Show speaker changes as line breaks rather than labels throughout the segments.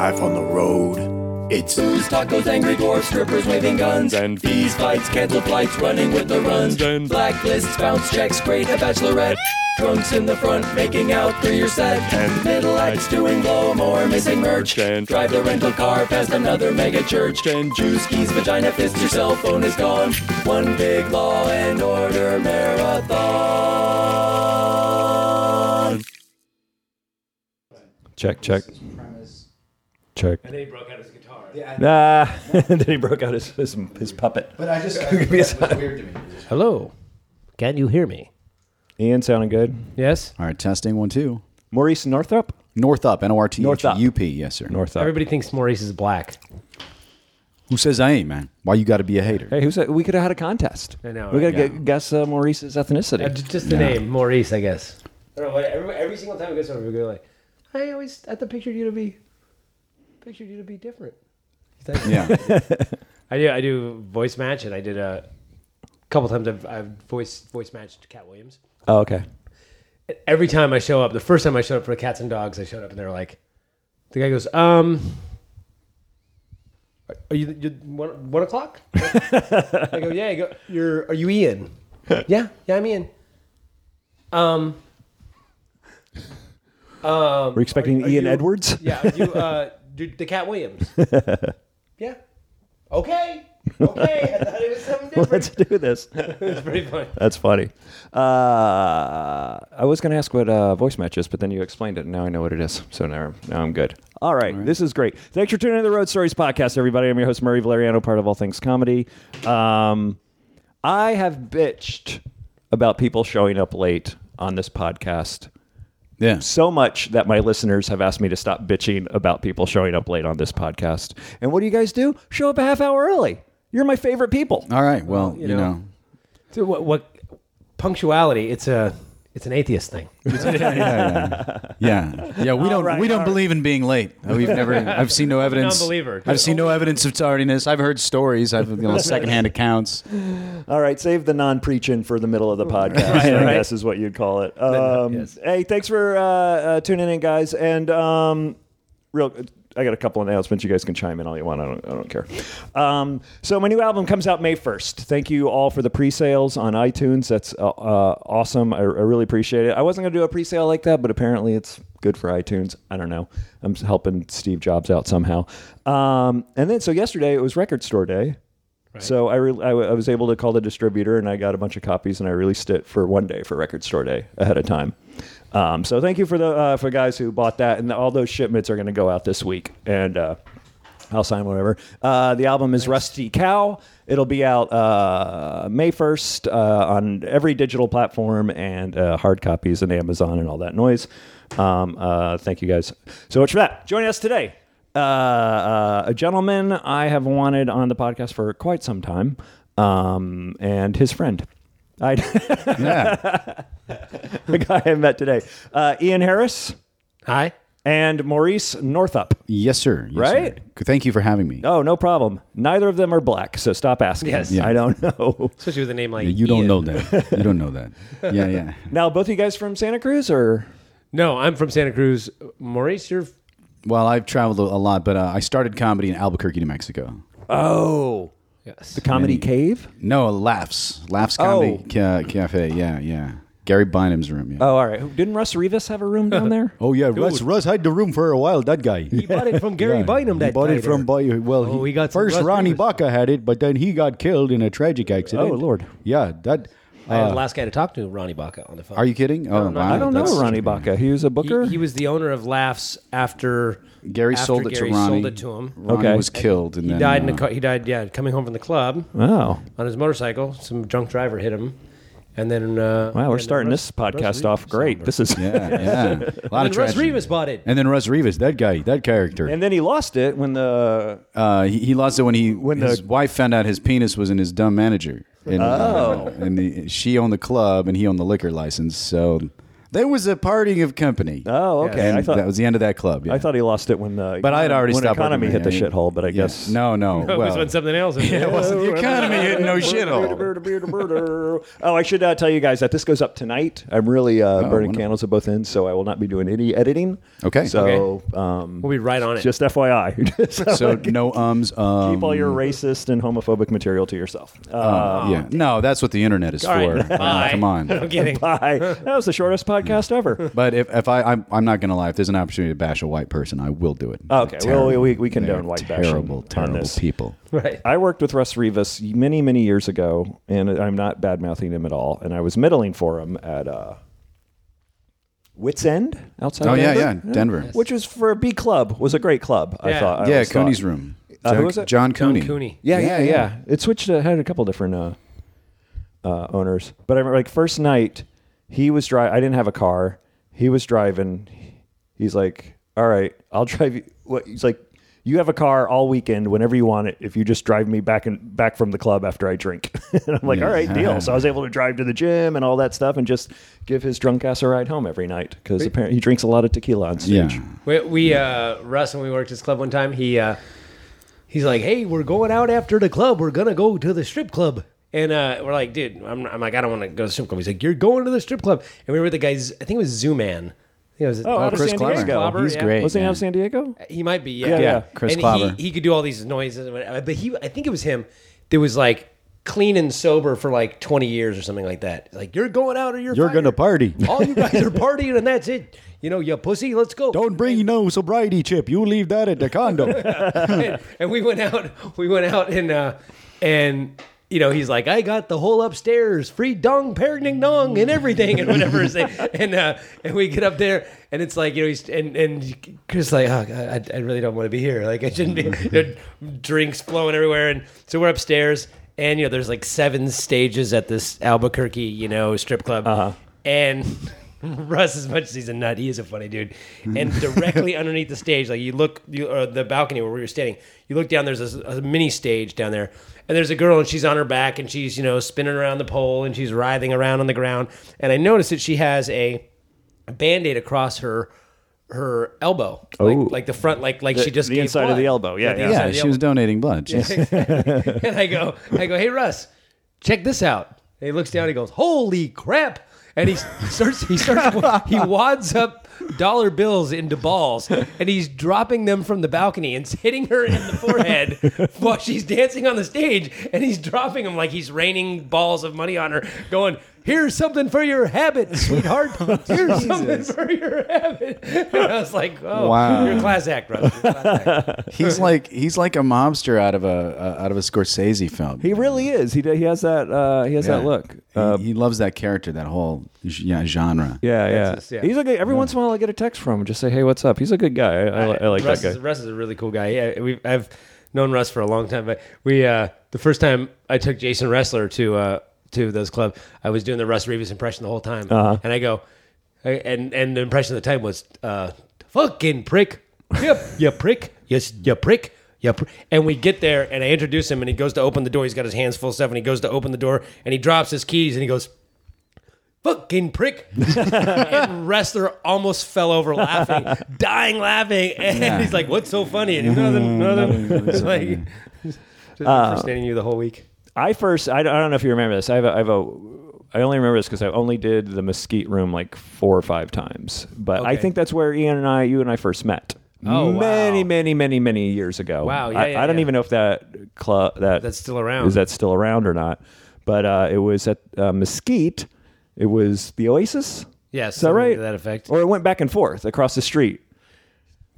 life on the road. It's
Booze, tacos, angry dwarfs, strippers waving guns,
And-
fees, fights, cancel flights, running with the runs,
And-
blacklists, bounce checks, great a bachelorette, drunks in the front, making out through your set,
And-
middle acts doing blow more, missing merch,
And-
drive the rental car past another mega church,
And-
juice keys, vagina fist, your cell phone is gone, one big law and order marathon.
Check, check, check.
And then he broke out his guitar.
Ah, then he broke out his his, his puppet.
But I just I, that was weird to me.
Hello. Can you hear me?
Ian sounding good.
Yes.
All right, testing one, two.
Maurice Northup.
Northup, N O R T H
Northup.
U P. Yes, sir.
Northup.
Everybody thinks Maurice is black.
Who says I ain't, man? Why you got to be a hater?
Hey, who's that? We could have had a contest.
I know,
We got to
Yeah.
get guess uh, Maurice's ethnicity.
Uh, j- just the name, Maurice, I guess. I don't know. Every, every single time we go somewhere, we go like, I always, I thought pictured you to be, pictured you to be different.
Yeah.
I do, I do voice match, and I did a couple times. I've, I've voice voice matched Katt Williams.
oh, okay.
Every time I show up, the first time I showed up for Cats and Dogs, I showed up and they were like, the guy goes, um. Are you, you one, one o'clock? I go, yeah. I go, you're. Are you Ian? yeah, yeah, I'm Ian. Um. Um,
We're expecting
are
Ian
you-
Edwards.
Yeah, are you uh, dude, the Katt Williams. yeah. Okay. Okay. I thought it was something different.
Let's do this.
it's pretty funny.
That's funny. Uh, I was going to ask what uh, voice match is, but then you explained it, and now I know what it is. So now, now I'm good. All right, this is great. Thanks for tuning in to the Road Stories podcast, everybody. I'm your host, Murray Valeriano, part of All Things Comedy. Um, I have bitched about people showing up late on this podcast
Yeah.
so much that my listeners have asked me to stop bitching about people showing up late on this podcast. And what do you guys do? Show up a half hour early. You're my favorite people.
All right. Well, you,
you
know.
know. So what, what punctuality? It's a it's an atheist thing.
yeah, yeah, yeah. Yeah, we don't
right,
we don't
all
believe in being late. We've never. I've seen no evidence.
non-believer.
I've seen no evidence of tardiness. I've heard stories. I've you know secondhand accounts.
All right, save the non-preaching for the middle of the podcast.
Right,
I
right.
guess is what you'd call it. Um,
yes.
Hey, thanks for uh, uh, tuning in, guys. And um, real, I got a couple of announcements. You guys can chime in all you want. I don't, I don't care. Um, so my new album comes out May first. Thank you all for the pre-sales on iTunes. That's uh, uh, awesome. I, I really appreciate it. I wasn't gonna do a pre-sale like that, but apparently it's good for iTunes. I don't know. I'm helping Steve Jobs out somehow. Um, and then so yesterday it was Record Store Day. So I, re- I, w- I was able to call the distributor and I got a bunch of copies and I released it for one day for Record Store Day ahead of time. Um, so thank you for the uh, for guys who bought that and all those shipments are going to go out this week and uh, I'll sign whatever. Uh, the album is Rusty Cow. It'll be out uh, May first uh, on every digital platform and uh, hard copies and Amazon and all that noise. Um, uh, thank you guys so much for that. Joining us today uh, uh, a gentleman I have wanted on the podcast for quite some time, um, and his friend. I,
Yeah.
The guy I met today, uh, Ian Harris
Hi.
and Maurice Northup.
yes, sir. Yes,
Right?
Sir. Thank you for having me.
Oh, no problem. Neither of them are black, so stop asking.
Yes.
Yeah.
I don't know.
Especially with a name like
you don't
Ian.
know that. You don't know that. Yeah, yeah.
Now, both of you guys from Santa Cruz, or
No, I'm from Santa Cruz. Maurice, you're
Well, I've traveled a a lot, but uh, I started comedy in Albuquerque, New Mexico.
oh,
yes.
the Comedy
Many-
Cave?
No, Laughs. Laughs Comedy
Oh.
Ca- Cafe. Yeah, yeah. Gary Bynum's room. Yeah.
Oh, all right. Didn't Russ Rivas have a room down there?
Oh yeah, Russ. Russ had the room for a while. That guy.
He bought it from Gary
Yeah,
Bynum. That
he bought
guy
it from
there.
Boy. Well,
Oh, he got some
first
Russ
Ronnie
Rivas.
Baca had it, but then he got killed in a tragic accident.
Oh, Lord.
Yeah, that.
I had
uh,
the last guy to talk to, Ronnie Baca, on the phone.
are you kidding? Oh,
no,
wow,
I don't know Ronnie Baca. He was a booker.
He, he was the owner of Laughs after
Gary
after
sold it to Ronnie.
sold it to him.
Ronnie
Okay.
was killed, and
He
then
died in
uh,
a car. He died, yeah, coming home from the club
wow.
on his motorcycle. Some drunk driver hit him, and then uh,
Wow, we're starting
Russ-
this podcast off great. This is
Yeah, yeah. A lot
And
of
then Russ
tragedy.
Rivas bought it.
And then Russ Rivas, that guy, that character.
And then he lost it when the
Uh, he, he lost it when he
When
his
the-
wife found out his penis was in his dumb manager. And,
Oh.
and the, she owned the club and he owned the liquor license. So There was a parting of company.
Oh, okay.
And
I thought
that was the end of that club. yeah.
I thought he lost it when the
But I had already
when
stopped
economy hit the shithole. But I
Yeah.
guess
no, no.
it was when something else.
yeah, it wasn't the economy hitting no shithole.
oh, I should uh, tell you guys that this goes up tonight. I'm really uh, burning
wonderful.
candles at both ends, so I will not be doing any editing.
Okay.
So, um,
We'll be right on it.
just FYI. so,
So no ums. Um,
keep all your racist and homophobic material to yourself. Uh,
uh, yeah. No, that's what the internet is for.
right.
Come on.
I'm kidding.
bye. That was the shortest podcast ever.
But if, if I, I'm, I'm not going to lie, if there's an opportunity to bash a white person, I will do it.
Okay,
They're
well, we- we- we condone
They're
white bashing
Terrible,
on
terrible
this.
people.
Right.
I worked with Russ Rivas many, many years ago, and I'm not bad mouthing him at all. And I was middling for him at uh, Wits End outside.
Oh, yeah,
Denver.
yeah, Denver.
which was for a B club was a great club. I
Yeah.
thought. I
yeah,
always thought.
Cooney's room.
Uh, who
John-
was it?
John
John
Cooney.
Cooney.
Yeah, yeah,
Yeah,
yeah.
yeah.
It switched. To, had a couple different uh, uh, owners, but I remember like first night he was driving. I didn't have a car. He was driving. He's like, "All right, I'll drive you." What? He's like, "You have a car all weekend, whenever you want it. If you just drive me back and back from the club after I drink." and I'm like, "All right, deal." So I was able to drive to the gym and all that stuff, and just give his drunk ass a ride home every night because apparently he drinks a lot of tequila on stage.
Yeah.
We, we uh, Russ, when we worked at this club one time, he uh, he's like, "Hey, we're going out after the club. We're gonna go to the strip club." And uh, we're like, dude, I'm, I'm like, I don't want to go to the strip club. He's like, you're going to the strip club. And we were with the guys. I think it was Zooman. I think it was
Oh, out
Chris
San
Clobber.
Clobber,
He's
yeah.
great.
Was he
man.
out of San Diego?
He might be, yeah,
Yeah, yeah.
Chris
and
Clobber.
he, he could do all these noises, but he, I think it was him. That was like clean and sober for like 20 years or something like that. Like you're going out or you're
You're gonna party.
All you guys are partying, and that's it. You know, you pussy. Let's go.
Don't bring no sobriety chip. You leave that at the condo.
and, and we went out. We went out and uh, and you know he's like, I got the whole upstairs, free dong, parenting dong, and everything, and whatever. and uh, and we get up there, and it's like you know he's and and Chris like, oh, I, I really don't want to be here. Like I shouldn't be. you know, drinks flowing everywhere, and so we're upstairs, and you know there's like seven stages at this Albuquerque, you know, strip club, uh-huh. and. Russ, as much as he's a nut, he is a funny dude. And directly underneath the stage, like you look, you, or the balcony where we were standing, you look down. There's a, a mini stage down there, and there's a girl, and she's on her back, and she's you know spinning around the pole, and she's writhing around on the ground. And I noticed that she has a band-aid across her her elbow,
Oh.
like, like the front, like like she just
the
gave
inside of the elbow. Yeah,
the
yeah.
yeah, she was donating blood. Jeez.
and I go, I go, hey Russ, check this out. And he looks down. He goes, holy crap! And he starts, he starts, he wads up dollar bills into balls, and he's dropping them from the balcony and hitting her in the forehead while she's dancing on the stage. And he's dropping them like he's raining balls of money on her, going. Here's something for your habit, sweetheart. Here's something for your habit. And I was like, "Oh,
Wow.
you're a class act, Russ. You're a class act.
He's like he's like a mobster out of a uh, out of a Scorsese film.
He really is. He he has that uh, he has that look.
He,
Uh,
he loves that character, that whole yeah genre.
yeah, yeah.
just- yeah.
He's like good. Every once in a while, I get a text from him, just say, "Hey, what's up?" He's a good guy. I, I, I like
Russ
that
Is,
guy.
Russ is a really cool guy. Yeah, we I've known Russ for a long time, but we uh, the first time I took Jason Wrestler to uh, to those club, I was doing the Russ Rivas impression the whole time,
Uh-huh.
and I go, I, and and the impression at the time was uh, fucking prick, yep, you prick, yes, you prick. Yeah, and we get there, and I introduce him, and he goes to open the door. He's got his hands full of stuff, and he goes to open the door, and he drops his keys, and he goes, fucking prick. and wrestler almost fell over laughing, dying laughing. And he's like, what's so funny? And he's nothing, nothing. It's like, just understanding you the whole week.
I first. I don't, I don't know if you remember this. I have a. I have a I only remember this because I only did the Mesquite Room like four or five times. But I
Okay.
think that's where Ian and I, you and I, first met.
Oh,
many,
wow.
many, many, many years ago.
Wow, yeah,
I,
yeah,
I don't
yeah.
even know if that club that
That's still around.
is that still around or not. But uh, it was at uh, Mesquite. It was the Oasis.
Yes.
Is that right?
To that effect.
Or it went back and forth across the street.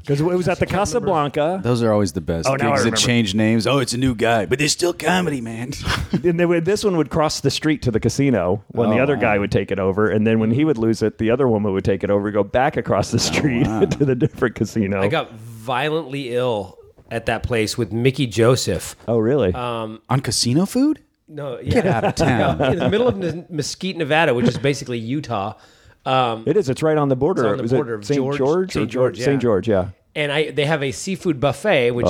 Because it was at the Casablanca.
Those are always the best.
Oh, now I
gigs that
remember.
change names. Oh, it's a new guy, but there's still comedy, man.
and they would, this one would cross the street to the casino when the
Oh,
other guy would take it over. And then when he would lose it, the other woman would take it over, go back across the oh, street
wow.
to the different casino.
I got violently ill at that place with Mickey Joseph.
oh, really?
Um, On casino food?
No, yeah.
Get out of town.
in the middle of Mes- Mesquite, Nevada, which is basically Utah. Um,
it is. It's right on the border.
It's on the
Is
border of
St.
George-
George,
St. George,
St.
yeah.
George, yeah.
and I they have a seafood buffet, which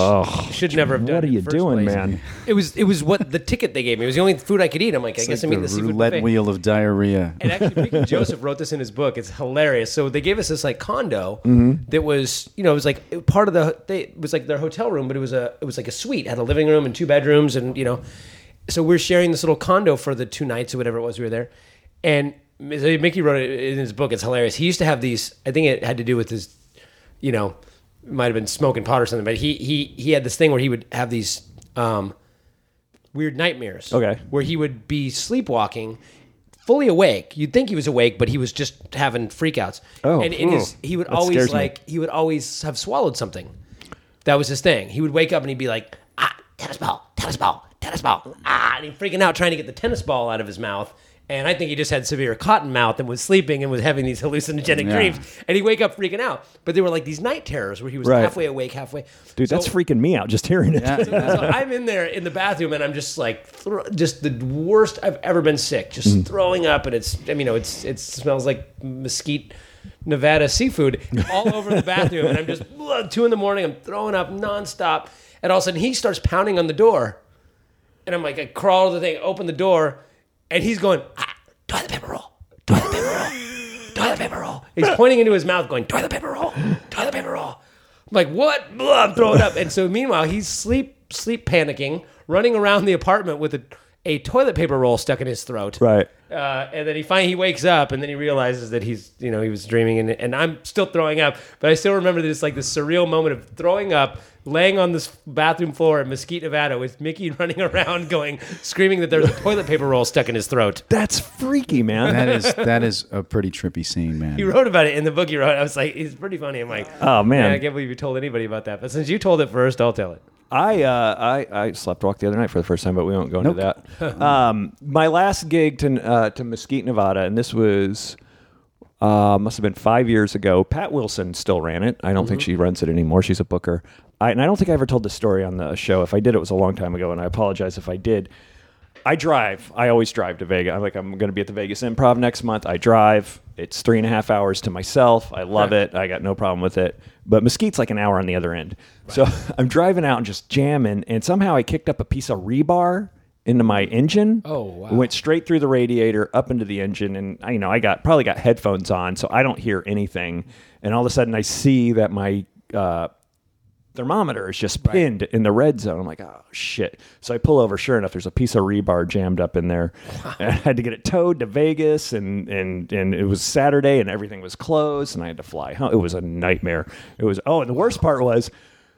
should never have done.
what are
in the
you
first
doing,
place.
man?
It was it was what the ticket they gave me. It was the only food I could eat. I'm like, I guess I'm eating the seafood
roulette
buffet.
wheel of diarrhea.
And actually, Joseph wrote this in his book. It's hilarious. So they gave us this like condo
Mm-hmm.
that was, you know, it was like part of the. They, it was like their hotel room, but it was a it was like a suite. It had a living room and two bedrooms, and you know, so we're sharing this little condo for the two nights or whatever it was we were there. And Mickey wrote it in his book. It's hilarious. He used to have these. I think it had to do with his, you know, might have been smoking pot or something. But he he he had this thing where he would have these. um weird nightmares.
Okay.
Where he would be sleepwalking, fully awake. You'd think he was awake, but he was just having freakouts.
Oh,
and in
hmm.
his, he would
That scares
always
me.
like he would always have swallowed something. That was his thing. He would wake up and he'd be like, ah, tennis ball, tennis ball, tennis ball, ah, and he'd be freaking out trying to get the tennis ball out of his mouth. And I think he just had severe cotton mouth and was sleeping and was having these hallucinogenic
Yeah.
dreams. And he'd wake up freaking out. But they were like these night terrors where he was
Right.
halfway awake, halfway.
Dude, that's freaking me out just hearing it.
Yeah,
so I'm in there in the bathroom and I'm just like, thro- just the worst I've ever been sick, just
Mm.
throwing up, and it's, I mean, you know, it's it smells like mesquite, Nevada seafood all over the bathroom, and I'm just two in the morning, I'm throwing up nonstop, and all of a sudden he starts pounding on the door, and I'm like, I crawl to the thing, open the door, and he's going, ah, toilet paper roll, toilet paper roll, toilet paper roll. He's pointing into his mouth, going, toilet paper roll, toilet paper roll. I'm like, what? Blah, I'm throwing up. And so meanwhile, he's sleep sleep panicking, running around the apartment with a, a toilet paper roll stuck in his throat.
Right.
Uh, and then he finally he wakes up and then he realizes that he's you know he was dreaming and, and I'm still throwing up but I still remember this like this surreal moment of throwing up laying on this bathroom floor in Mesquite Nevada with Mickey running around going screaming that there's a toilet paper roll stuck in his throat
That's freaky, man.
That is that is a pretty trippy scene, man.
he wrote about it in the book he wrote I was like it's pretty funny I'm like
Oh, man.
I can't believe you told anybody about that but since you told it first I'll tell it
I uh, I I slept walk the other night for the first time, but we won't go into that. um, my last gig to uh, to Mesquite, Nevada, and this was uh, must have been five years ago. Pat Wilson still ran it. I don't think she runs it anymore. She's a booker. I, and I don't think I ever told the story on the show. If I did, it was a long time ago, and I apologize if I did. I drive. I always drive to Vegas. I'm like, I'm going to be at the Vegas Improv next month. I drive. It's three and a half hours to myself. I love it. I got no problem with it. But Mesquite's like an hour on the other end. So I'm driving out and just jamming, and somehow I kicked up a piece of rebar into my engine.
Oh, wow.
It went straight through the radiator up into the engine, and I, you know, I got probably got headphones on, so I don't hear anything. And all of a sudden, I see that my uh, thermometer is just pinned in the red zone. I'm like, oh shit. So I pull over. Sure enough, there's a piece of rebar jammed up in there. And I had to get it towed to Vegas, and and and it was Saturday, and everything was closed, and I had to fly home. It was a nightmare. It was. Oh, and the worst part was,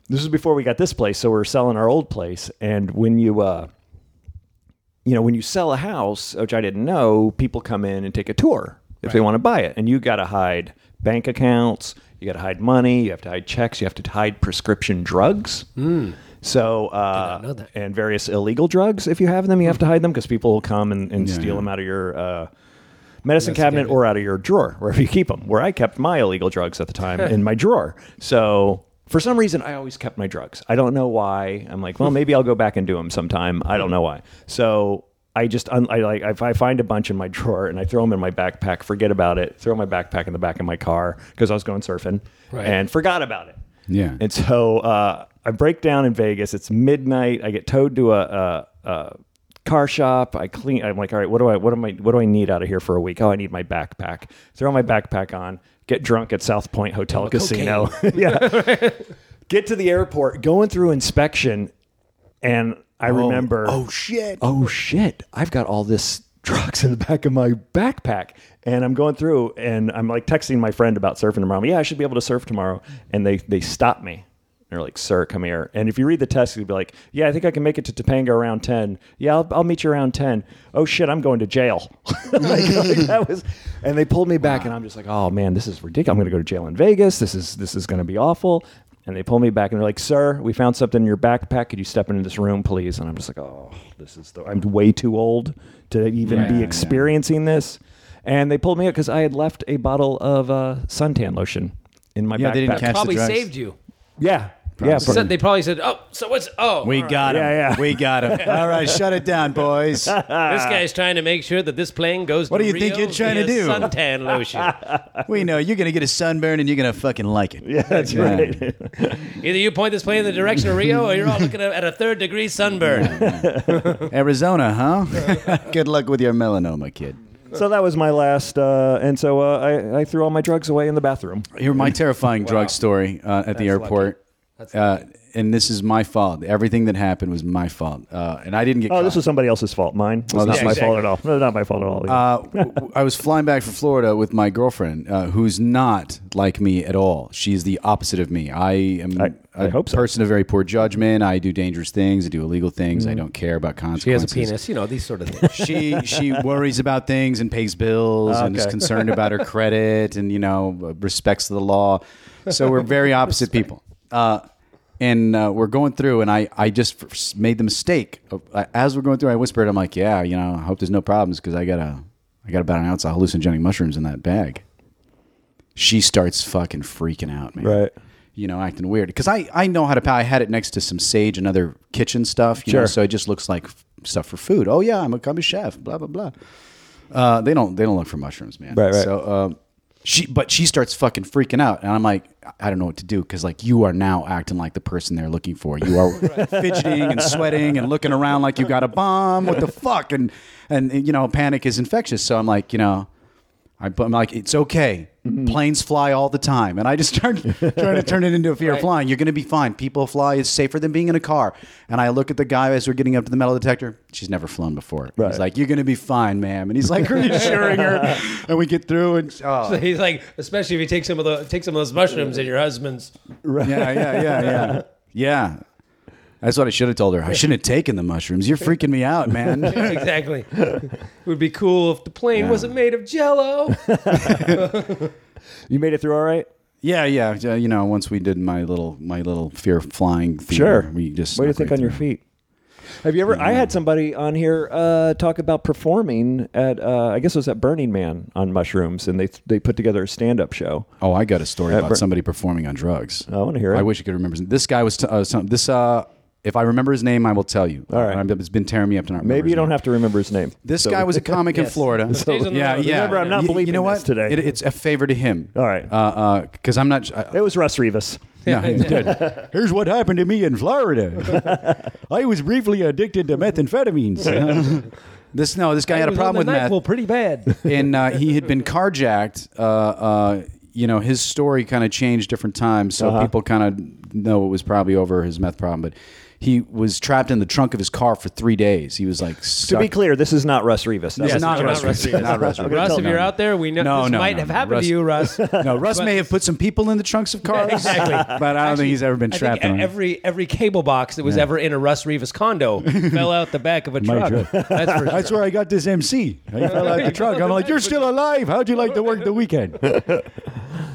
this was before we got this place, so we are selling our old place, and when you. uh you know, when you sell a house, which I didn't know, people come in and take a tour if they want to buy it. And you got to hide bank accounts, you got to hide money, you have to hide checks, you have to hide prescription drugs. So, uh, and various illegal drugs, if you have them, you have to hide them because people will come and, and
Yeah,
steal
yeah.
them out of your uh, medicine cabinet or out of your drawer, wherever you keep them. Where I kept my illegal drugs at the time in my drawer. So, for some reason, I always kept my drugs. I don't know why. I'm like, well, maybe I'll go back and do them sometime. I don't know why. So I just, un- I like, if I find a bunch in my drawer and I throw them in my backpack, forget about it, throw my backpack in the back of my car because I was going surfing
Right.
and forgot about it.
Yeah.
And so uh, I break down in Vegas. It's midnight. I get towed to a, a, a car shop. I clean. I'm like, all right, what do I, what am I, what do I need out of here for a week? Oh, I need my backpack. Throw my backpack on. Get drunk at South Point Hotel Casino. yeah. Get to the airport. Going through inspection, and I oh. remember.
Oh shit.
oh shit, I've got all this drugs in the back of my backpack. And I'm going through and I'm like texting my friend about surfing tomorrow. I'm, yeah, I should be able to surf tomorrow. And they they stop me. They're like, sir, come here. And if you read the test, you'd be like, yeah, I think I can make it to Topanga around 10. Yeah, I'll, I'll meet you around 10. Oh, shit, I'm going to jail. like, like, that was, and they pulled me back, and I'm just like, oh, man, this is ridiculous. I'm going to go to jail in Vegas. This is, this is going to be awful. And they pull me back, and they're like, sir, we found something in your backpack. Could you step into this room, please? And I'm just like, oh, this is, the, I'm way too old to even
Yeah,
be
yeah.
experiencing this. And they pulled me out because I had left a bottle of uh, suntan lotion in my
Yeah,
backpack.
they didn't catch the
probably
drugs.
saved you
Yeah, Yeah,
So they probably said, "Oh, so what's? Oh,
We
all right.
got him.
Yeah, yeah.
We got him. All right, shut it down, boys.
This guy's trying to make sure that this plane goes.
What
to
do you think you're trying to
via
do?
Suntan lotion.
We know you're gonna get a sunburn and you're gonna fucking like it.
Yeah, that's right.
Either you point this plane in the direction of Rio, or you're all looking at, at a third degree sunburn.
Arizona, huh? Good luck with your melanoma, kid.
so that was my last, uh, and so uh, I, I threw all my drugs away in the bathroom.
Here, my terrifying drug story uh, at the airport. Uh, and this is my fault. Everything that happened was my fault, uh, and I didn't get.
Oh,
caught.
this was somebody else's fault. Mine was
Oh,
not
this
my
was-
fault at all. No, not my fault at all.
Uh, w- w- I was flying back from Florida with my girlfriend, uh, who's not like me at all. She's the opposite of me. I am
I- I
a
hope so.
person of very poor judgment. I do dangerous things. I do illegal things. I don't care about consequences.
She has a penis, you know these sort of things.
She she worries about things and pays bills and is concerned about her credit and you know respects the law. So we're very opposite people. Uh, and uh, we're going through, and I, I just made the mistake. Of, as we're going through, I whispered, "I'm like, yeah, you know, I hope there's no problems because I got a, I got about an ounce of hallucinogenic mushrooms in that bag." She starts fucking freaking out, man.
Right.
You know, acting weird because I, I know how to. I had it next to some sage and other kitchen stuff. You know, so it just looks like stuff for food. Oh yeah, I'm a, I'm a chef. Blah blah blah. Uh, they don't they don't look for mushrooms, man.
Right, right.
So um, she but she starts fucking freaking out, and I'm like, I don't know what to do because like you are now acting like the person they're looking for. You are fidgeting and sweating and looking around like you got a bomb. What the fuck? And and you know, panic is infectious. So I'm like, you know. I, I'm like, it's okay. Mm-hmm. Planes fly all the time, and I just start trying to turn it into a fear of flying. You're going to be fine. People fly is safer than being in a car. And I look at the guy as we're getting up to the metal detector. She's never flown before.
Right.
He's like, "You're going to be fine, ma'am." And he's like reassuring her, and we get through. And oh,
So he's like, especially if you take some of the take some of those mushrooms in your husband's.
yeah, yeah, yeah, yeah, yeah. That's what I should have told her. I shouldn't have taken the mushrooms. You're freaking me out, man.
exactly. It would be cool if the plane
Yeah.
wasn't made of Jello.
you made it through all right.
yeah, yeah. uh, You know, once we did my little my little fear of flying thing,
Sure.
we just
What do you
snuck
think
right
on your
through.
feet? Have you ever? I had somebody on here uh, talk about performing at. Uh, I guess it was at Burning Man on mushrooms, and they they put together a stand up show.
Oh, I got a story about
Bur-
somebody performing on drugs.
I want to hear it.
I wish I could remember. his- This guy was t- uh, some, this. Uh, if I remember his name, I will tell you.
All right.
I'm- it's been tearing me up to not remember
Maybe you don't
name.
have to remember his name.
This
So-
guy was a comic in Florida.
Stays on the
yeah,
road.
yeah.
Remember, I'm not
you,
believing
you know
this
what?
today.
It, it's a favor to him.
All right.
Because I'm not. I,
It was Russ Rivas.
no, good. Here's what happened to me in Florida. I was briefly addicted to methamphetamines. this no, this guy had a problem with
the
meth.
NyQuil pretty bad.
and uh, he had been carjacked. Uh, uh, you know, his story kind of changed different times, so
Uh-huh.
people kind of know it was probably over his meth problem. But he was trapped in the trunk of his car for three days. He was like,
To be clear, this is not Russ Rivas.
This
That
is
was
not
not
Russ
Russ
Rivas. Not Russ Rivas.
Russ, if you're out there, we know
No,
this
no,
might
no,
have happened
Russ-
to you, Russ.
no, Russ may have put some people in the trunks of cars,
exactly.
but I don't think he's ever been
I
trapped
think
in one.
every every cable box that was ever in a Russ Rivas condo fell out the back of a truck. That's for
That's where I got this MC. I fell out the truck. I'm like, you're still alive. How'd you like to work the weekend?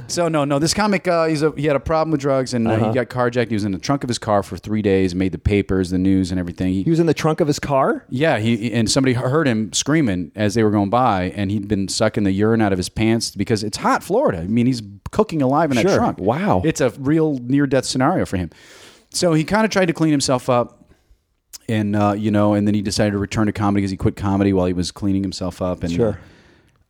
so no, no. This comic, uh, he's a, he had a problem with drugs and uh, he got carjacked. He was in the trunk of his car for three days, made the papers, the news, and everything. He,
He was in the trunk of his car.
yeah, he and somebody heard him screaming as they were going by, and he'd been sucking the urine out of his pants because it's hot Florida. I mean, he's cooking alive in that
Sure.
trunk.
Wow.
it's a real near death scenario for him. So he kind of tried to clean himself up and uh, you know, and then he decided to return to comedy because he quit comedy while he was cleaning himself up. And
Sure.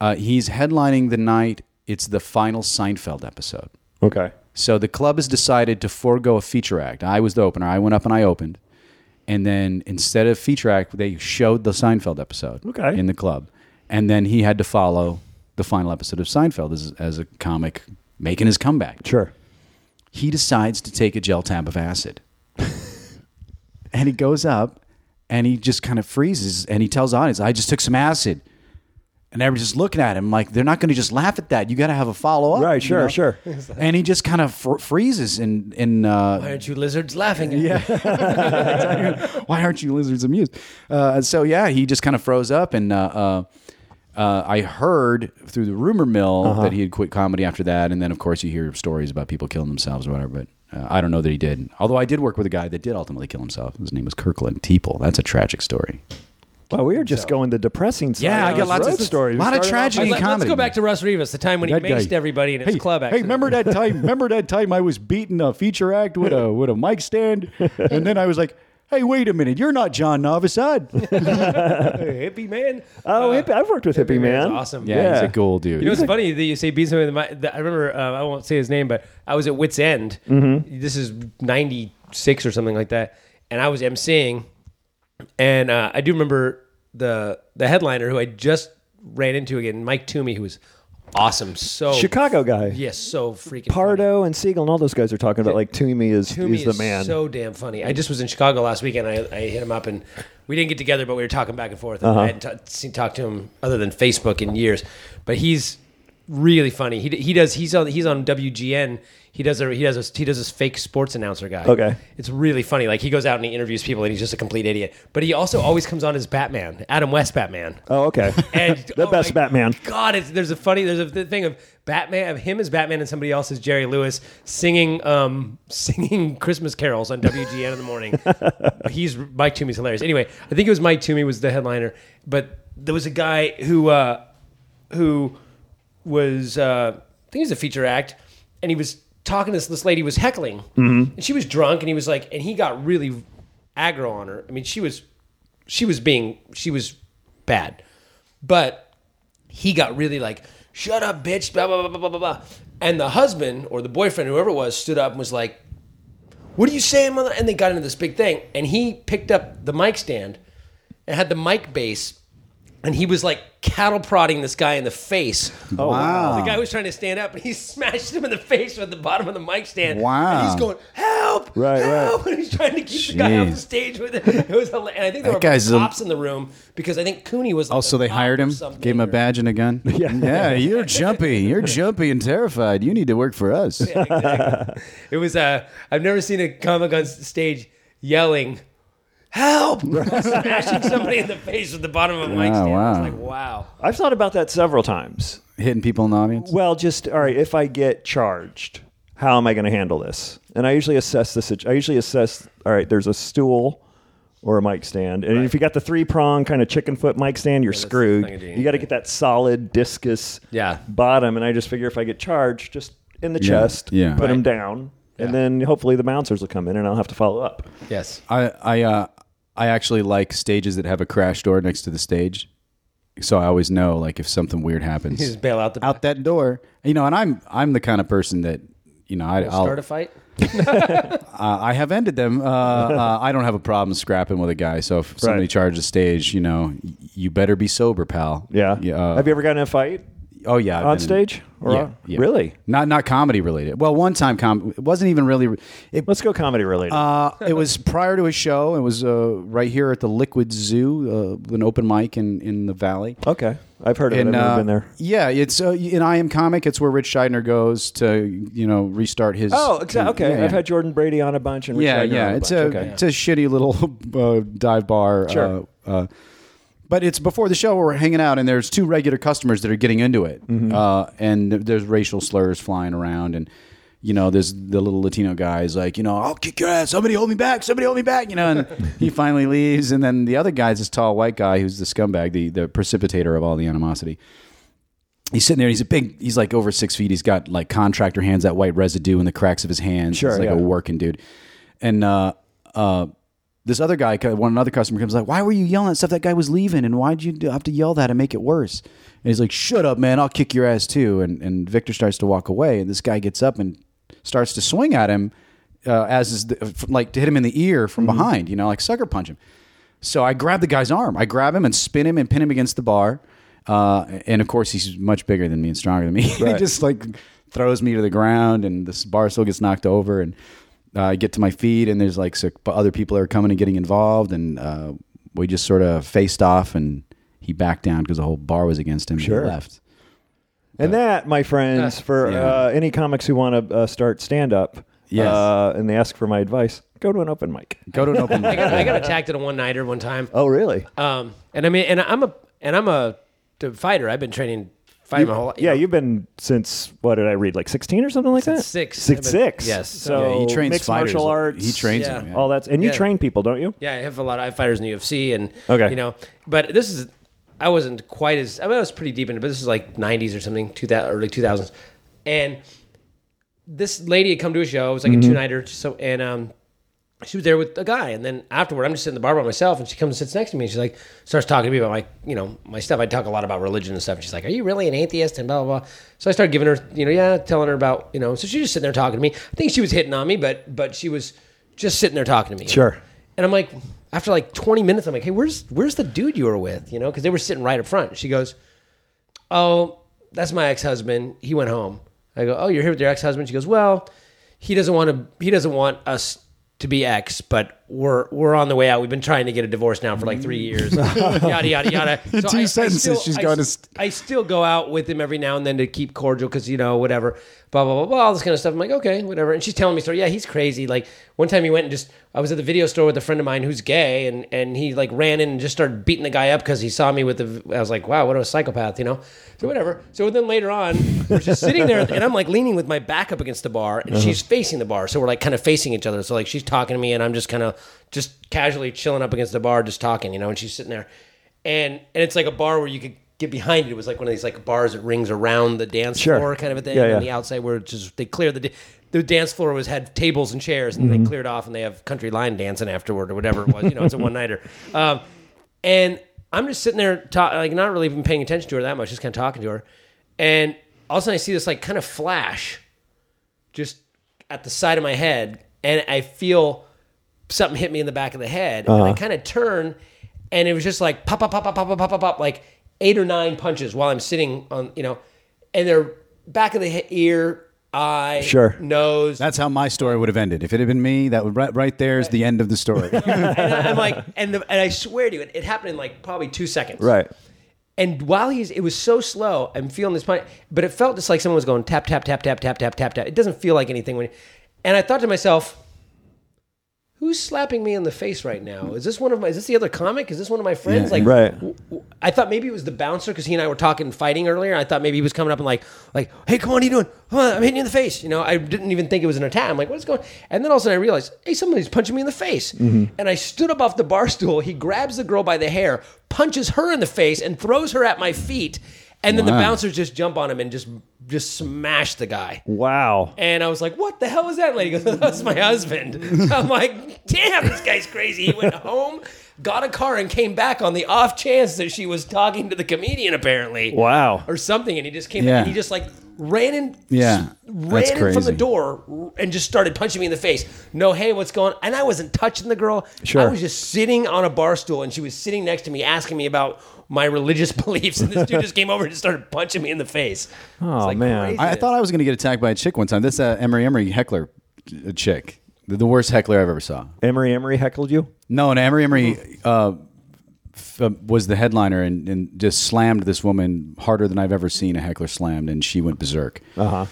uh, he's headlining the night. It's the final Seinfeld episode.
Okay.
So the club has decided to forego a feature act. I was the opener. I went up and I opened, and then instead of feature act, they showed the Seinfeld episode.
Okay.
In the club, and then he had to follow the final episode of Seinfeld as, as a comic making his comeback
Sure.
he decides to take a gel tab of acid. and he goes up and he just kind of freezes and he tells the audience, I just took some acid. And everybody's just looking at him like they're not going to just laugh at that. You got to have a follow up.
Right, sure, sure.
And he just kind of fr- freezes and and uh,
Why aren't you lizards laughing at yeah.
why aren't you lizards amused? Uh, so yeah, he just kind of froze up, and uh, uh, uh, I heard through the rumor mill
Uh-huh.
that he had quit comedy after that, and then of course you hear stories about people killing themselves or whatever. But uh, I don't know that he did. Although I did work with a guy that did ultimately kill himself. His name was Kirkland Teeple. That's a tragic story.
Well, we were just
So-
going the depressing side.
Yeah, I got
this
lots
road
of
stories. A
lot of
started off-
tragedy.
Let, us go back to Russ Rivas, the time when he
That guy-
maced everybody in his
hey,
club.
Hey, remember that time? remember that time I was beating a feature act with a with a mic stand, and then I was like, "Hey, wait a minute, you're not John Novosad."
hippie man?
Oh, hippie, I've worked with Hippie,
Man's
Man.
awesome.
yeah, he's a cool dude.
You know, it's funny that you say beat somebody. with my- that- I remember. Uh, I won't say his name, but I was at Wits End.
Mm-hmm.
This is '96 or something like that, and I was emceeing, and uh, I do remember the the headliner who I just ran into again, Mike Toomey, who was awesome. So
Chicago guy.
yes, so freaking funny.
Pardo and Siegel and all those guys are talking about like Toomey is
Toomey
is the man.
so damn funny. I just was in Chicago last weekend. I, I hit him up and we didn't get together, but we were talking back and forth. And
Uh-huh.
I hadn't ta- seen, talked to him other than Facebook in years. But he's really funny. He, he does. He's on. He's on WGN. He does a. He does a. He does this fake sports announcer guy.
Okay.
It's really funny. Like he goes out and he interviews people, and he's just a complete idiot. But he also always comes on as Batman, Adam West Batman.
oh, okay.
And
the
oh
best Batman.
God, it's, there's a funny there's a th- thing of Batman of him as Batman and somebody else as Jerry Lewis singing um singing Christmas carols on WGN in the morning. He's Mike Toomey's hilarious. Anyway, I think it was Mike Toomey was the headliner, but there was a guy who uh who was uh I think he was a feature act and he was talking to this this lady was heckling mm-hmm. and she was drunk and he was like and he got really aggro on her. I mean, she was she was being she was bad. But he got really like, shut up, bitch, blah, blah, blah, blah, blah, blah, blah. And the husband or the boyfriend, whoever it was, stood up and was like, what are you saying, mother? And they got into this big thing. And he picked up the mic stand and had the mic base. And he was like cattle prodding this guy in the face.
Oh,
wow.
The guy was trying to stand up and he smashed him in the face with the bottom of the mic stand.
Wow.
And he's going, help!
Right,
help!
right.
And he's trying to keep the guy off the stage with it. It was hilarious. And I think there
That
were
guy's a-
in the room because I think Cooney was. Like
Oh, so
the
they hired him, gave him a badge and a gun.
Yeah.
yeah, you're jumpy. You're jumpy and terrified. You need to work for us.
exactly. it was uh I've never seen a comic on stage yelling help smashing somebody in the face with the bottom of a mic
Oh,
stand. I was
wow.
like, wow.
I've thought about that several times.
Hitting people in the audience.
Well, just all right. If I get charged, how am I going to handle this? And I usually assess the situ- I usually assess. All right, there's a stool or a mic stand, and if you got the three prong kind of chicken foot mic stand, you're
that's the
screwed.
thing to
You got to get that solid discus
Yeah.
bottom, and I just figure if I get charged, just in the
Yeah,
chest,
yeah.
put them
Right.
down,
Yeah.
And then hopefully the bouncers will come in, and I'll have to follow up.
Yes.
I I uh, I actually like stages that have a crash door next to the stage, so I always know like if something weird happens
Just bail out the
out that door. You know, and I'm I'm the kind of person that you know I I'll,
start a fight.
uh, I have ended them. Uh, uh, I don't have a problem scrapping with a guy. So if somebody
Right.
charges a stage, you know, y- you better be sober, pal.
Yeah.
uh,
have you ever gotten in a fight
oh yeah. I've
on
been in-
stage? Or
Yeah, yeah.
Really?
Not not comedy related. Well, one time com it wasn't even really. It,
Let's go comedy related.
uh, it was prior to a show. It was uh, right here at the Liquid Zoo, uh, an open mic in in the Valley.
okay, I've heard of it. I've never
uh,
been there.
yeah, it's uh, in I Am Comic. It's where Ritch Shydner goes to you know restart his.
Oh, exa- okay.
Yeah,
I've had Jordan Brady on a bunch and Ritch
yeah, yeah.
on a
It's
bunch.
a
okay.
it's a shitty little uh, dive bar.
Sure.
Uh, uh, but it's before the show where we're hanging out, and there's two regular customers that are getting into it,
Mm-hmm.
uh, and there's racial slurs flying around, and you know, there's the little Latino guys like, you know, I'll kick your ass. Somebody hold me back. Somebody hold me back. You know, and he finally leaves, and then the other guy's this tall white guy who's the scumbag, the the precipitator of all the animosity he's sitting there. He's a big. He's like over six feet. He's got like contractor hands, that white residue in the cracks of his hands.
Sure,
he's like
yeah.
a working dude. And uh, uh, this other guy, one another customer comes like, "Why were you yelling at stuff? That guy was leaving, and why'd you have to yell that and make it worse?" And he's like, "Shut up, man! I'll kick your ass too." And and Victor starts to walk away, and this guy gets up and starts to swing at him, uh, as is the, like to hit him in the ear from behind, you know, like sucker punch him. So I grab the guy's arm. I grab him and spin him and pin him against the bar. Uh, and of course, he's much bigger than me and stronger than me. he just like throws me to the ground, and this bar still gets knocked over. And uh, I get to my feet, and there's like so, other people are coming and getting involved, and uh, we just sort of faced off, and he backed down because the whole bar was against him. and
Sure.
he left.
And that, my friends, for
Yeah.
uh, any comics who want to uh, start stand up,
Yes.
uh, and they ask for my advice, go to an open mic.
Go to an open
I
mic.
got, I got attacked at a one nighter one time.
Oh, really?
Um, and I mean, and I'm a and I'm a the fighter. I've been training fighting my whole life.
Yeah, you've been since what did I read? Like sixteen or something like that.
six.
Six
But-
six.
yes.
So
Yeah, he trains
mixed
fighters.
martial arts.
He trains
Yeah.
them. yeah.
all that's and you
Yeah.
train people, don't you?
Yeah, I have a lot of I have fighters in the UFC, and
Okay.
you know, but this is I wasn't quite as I, mean, I was pretty deep into, it, but this is like '90s or something, 2000 early 2000s, and this lady had come to a show. It was like
Mm-hmm.
a two nighter, so and um, she was there with a guy, and then afterward, I'm just sitting in the bar by myself, and she comes and sits next to me, and she's like, starts talking to me about my, you know, my stuff. I talk a lot about religion and stuff, and she's like, "Are you really an atheist?" and blah blah blah. So I started giving her, you know, yeah, telling her about, you know, so she's just sitting there talking to me. I think she was hitting on me, but but she was just sitting there talking to me.
Sure.
And I'm like, after like 20 minutes, I'm like, hey, where's where's the dude you were with? You know, because they were sitting right up front. She goes, oh, that's my ex husband. He went home. I go, oh, you're here with your ex husband. She goes, well, he doesn't want to. He doesn't want us to be X, but we're we're on the way out. We've been trying to get a divorce now for like three years. yada yada yada.
In two sentences,
still-
she's
I
going to st-
I still go out with him every now and then to keep cordial because you know whatever, blah blah blah blah, all this kind of stuff. I'm like, okay, whatever. And she's telling me story. Yeah, he's crazy. Like one time he went and just I was at the video store with a friend of mine who's gay, and and he like ran in and just started beating the guy up because he saw me with the. I was like, wow, what a psychopath, you know. So whatever. So then later on, we're just sitting there, and I'm like leaning with my back up against the bar, and uh-huh. she's facing the bar, so we're like kind of facing each other. So like she's talking to me, and I'm just kind of just casually chilling up against the bar, just talking, you know, and she's sitting there, and and it's like a bar where you could get behind it. It was like one of these like bars that rings around the dance
Sure.
floor kind of a thing,
Yeah,
and
yeah.
the outside where it's just they clear the. The dance floor was had tables and chairs, and
Mm-hmm.
they cleared off, and they have country line dancing afterward or whatever it was. You know, it's a one nighter. Um, and I'm just sitting there, ta- like not really even paying attention to her that much, just kind of talking to her. And all of a sudden, I see this like kind of flash, just at the side of my head, and I feel something hit me in the back of the head, and I uh-huh. kind of turn, and it was just like pop, pop, pop, pop, pop, pop, pop, pop, pop, like eight or nine punches while I'm sitting on, you know, and they're back of the he- ear, eye,
Sure.
nose,
That's how my story would have ended. If it had been me, that would right, right there is the end of the story.
and I- I'm like, and the, and I swear to you, it, it happened in like probably two seconds,
Right.
And while he's, it was so slow. I'm feeling this punch, but it felt just like someone was going tap tap tap tap tap tap tap tap. It doesn't feel like anything when. And I thought to myself, who's slapping me in the face right now? Is this one of my? Is this the other comic? Is this one of my friends?
Yeah.
like,
Right.
w- w- I thought maybe it was the bouncer because he and I were talking and fighting earlier. I thought maybe he was coming up and like, like, hey, come on, what are you doing? Come on, I'm hitting you in the face. You know, I didn't even think it was an attack. I'm like, what's going? On? And then all of a sudden I realized, hey, somebody's punching me in the face. Mm-hmm. And I stood up off the bar stool. He grabs the girl by the hair, punches her in the face, and throws her at my feet. And then the
Wow.
bouncers just jump on him and just just smash the guy.
Wow.
And I was like, what the hell was that? Lady goes, that's my husband. I'm like, damn, this guy's crazy. He went home, got a car, and came back on the off chance that she was talking to the comedian, apparently.
Wow.
Or something. And he just came
Yeah.
and he just like ran in,
Yeah,
ran
that's
in from the door and just started punching me in the face. No, hey, what's going on? And I wasn't touching the girl.
Sure.
I was just sitting on a bar stool and she was sitting next to me asking me about my religious beliefs. And this dude just came over and just started punching me in the face.
Oh, man.
I, I thought I was going to get attacked by a chick one time. This uh, Emery Emery heckler uh, chick, the, the worst heckler I've ever saw.
Emery Emery heckled you?
No, and Emery Emery uh, was the headliner and, and just slammed this woman harder than I've ever seen a heckler slammed, and she went berserk.
Uh huh.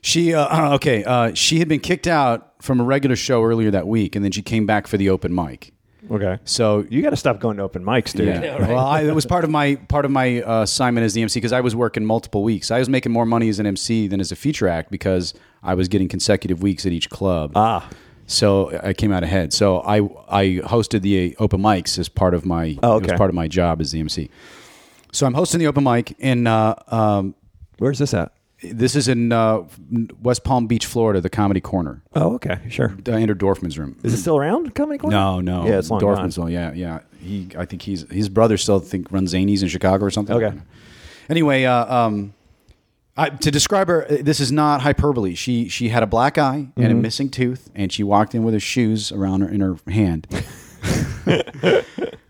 She uh, okay. Uh, she had been kicked out from a regular show earlier that week, and then she came back for the open mic.
Okay.
So
You got to stop going to open mics, dude.
yeah. Well, I, that was part of my part of my uh, assignment as the MC because I was working multiple weeks. I was making more money as an MC than as a feature act because I was getting consecutive weeks at each club.
Ah.
So I came out ahead. So I I hosted the open mics as part of my
Oh, okay.
part of my job as the MC. So I'm hosting the open mic in uh, um,
Where's this at?
this is in uh, West Palm Beach, Florida, the Comedy Corner,
Oh, okay. Sure.
Andrew Dorfman's room.
Is it still around, Comedy Corner?
No, no.
Yeah, it's long
Dorfman's
gone.
one. Yeah, yeah. He, I think he's his brother still think runs Zanies in Chicago or something.
Okay.
Anyway, uh, um, I, to describe her, uh, this is not hyperbole. She she had a black eye and a
Mm-hmm.
missing tooth, and she walked in with her shoes around her in her hand.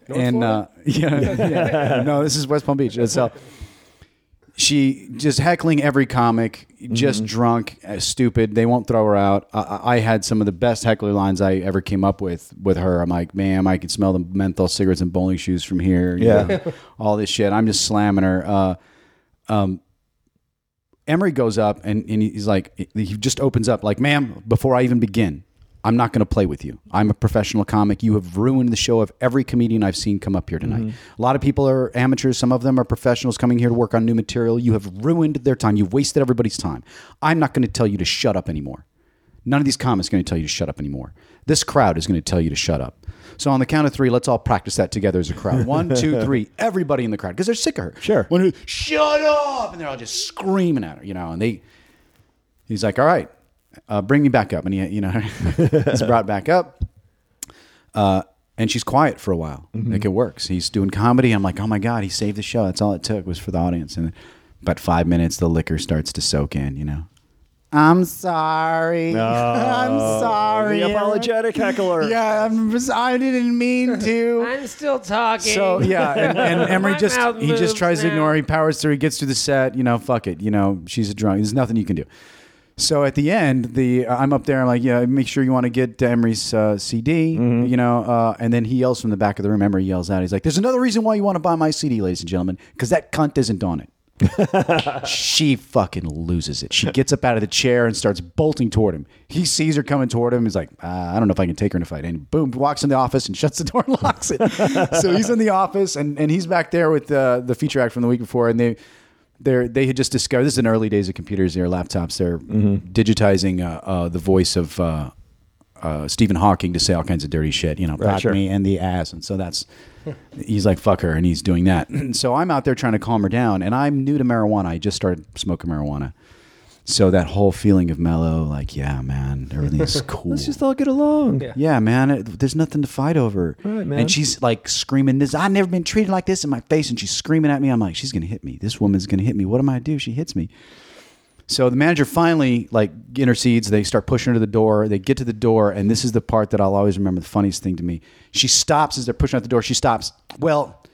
and uh, yeah, yeah, no, this is West Palm Beach. And So she just heckling every comic, just drunk, uh, stupid. They won't throw her out. I- I, I had some of the best heckler lines I ever came up with with her. I'm like, ma'am, I can smell the menthol cigarettes and bowling shoes from here. you
Yeah.
know, all this shit. I'm just slamming her. Uh, um, Emery goes up and, and he's like, he just opens up like, ma'am, before I even begin, I'm not going to play with you. I'm a professional comic. You have ruined the show of every comedian I've seen come up here tonight.
Mm-hmm.
A lot of people are amateurs. Some of them are professionals coming here to work on new material. You have ruined their time. You've wasted everybody's time. I'm not going to tell you to shut up anymore. None of these comics are going to tell you to shut up anymore. This crowd is going to tell you to shut up. So on the count of three, let's all practice that together as a crowd. One, two, three. Everybody in the crowd because they're sick of her.
Sure.
When her, shut up, and they're all just screaming at her, you know. And they, he's like, all right, uh, bring me back up, and he, you know, he's brought back up. Uh, and she's quiet for a while. Like it works. He's doing comedy. I'm like, oh my god, he saved the show. That's all it took was for the audience. And about five minutes, the liquor starts to soak in. You know. I'm sorry. I'm sorry.
The apologetic heckler.
Yeah, I'm, I didn't mean to.
I'm still talking.
So yeah, and, and Emery
My
just he just
moves
tries to
now.
ignore. He powers through. He gets through the set. You know, fuck it. You know, she's a drunk. There's nothing you can do. So at the end, the I'm up there. I'm like, yeah, make sure you want to get Emery's uh, CD. You know, uh, and then he yells from the back of the room. Emery yells out. He's like, "There's another reason why you want to buy my CD, ladies and gentlemen, because that cunt isn't on it." She fucking loses it. She gets up out of the chair and starts bolting toward him. He sees her coming toward him. He's like, uh, I don't know if I can take her in a fight. And boom, walks in the office and shuts the door and locks it. so he's in the office and, and he's back there with uh, the feature act from the week before. And they they they had just discovered this is in early days of computers, their laptops. They're digitizing uh, uh, the voice of uh, Stephen Hawking to say all kinds of dirty shit, you know, fuck
sure.
me and the ass. And so that's, he's like, fuck her. And he's doing that. so I'm out there trying to calm her down. And I'm new to marijuana. I just started smoking marijuana. So that whole feeling of mellow, like, yeah, man, everything's cool.
Let's just all get along.
Yeah.
Yeah, man, it, there's nothing to fight over.
Right, man.
And she's like screaming, "This I've never been treated like this in my face." And she's screaming at me. I'm like, "She's gonna hit me. This woman's gonna hit me. What am I to do? She hits me." So the manager finally like intercedes. They start pushing her to the door. They get to the door, and this is the part that I'll always remember. The funniest thing to me. She stops as they're pushing out the door. She stops. Well,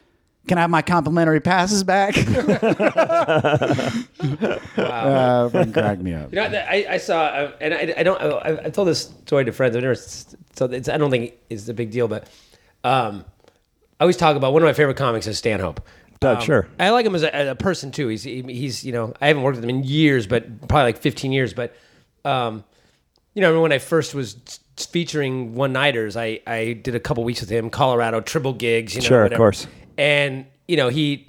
can I have my complimentary passes back? uh, fucking cracked me up.
You know, I, I saw, uh, and I, I don't, I, I told this story to friends. I've never, so it's, I don't think it's a big deal, but um, I always talk about one of my favorite comics is Stanhope.
Doug,
Um,
sure.
I like him as a, as a person too. He's he- he's you know I haven't worked with him in years, but probably like 15 years. But um, you know, I remember when I first was featuring one nighters, I I did a couple weeks with him, Colorado triple gigs. You know,
Sure, of course.
And you know he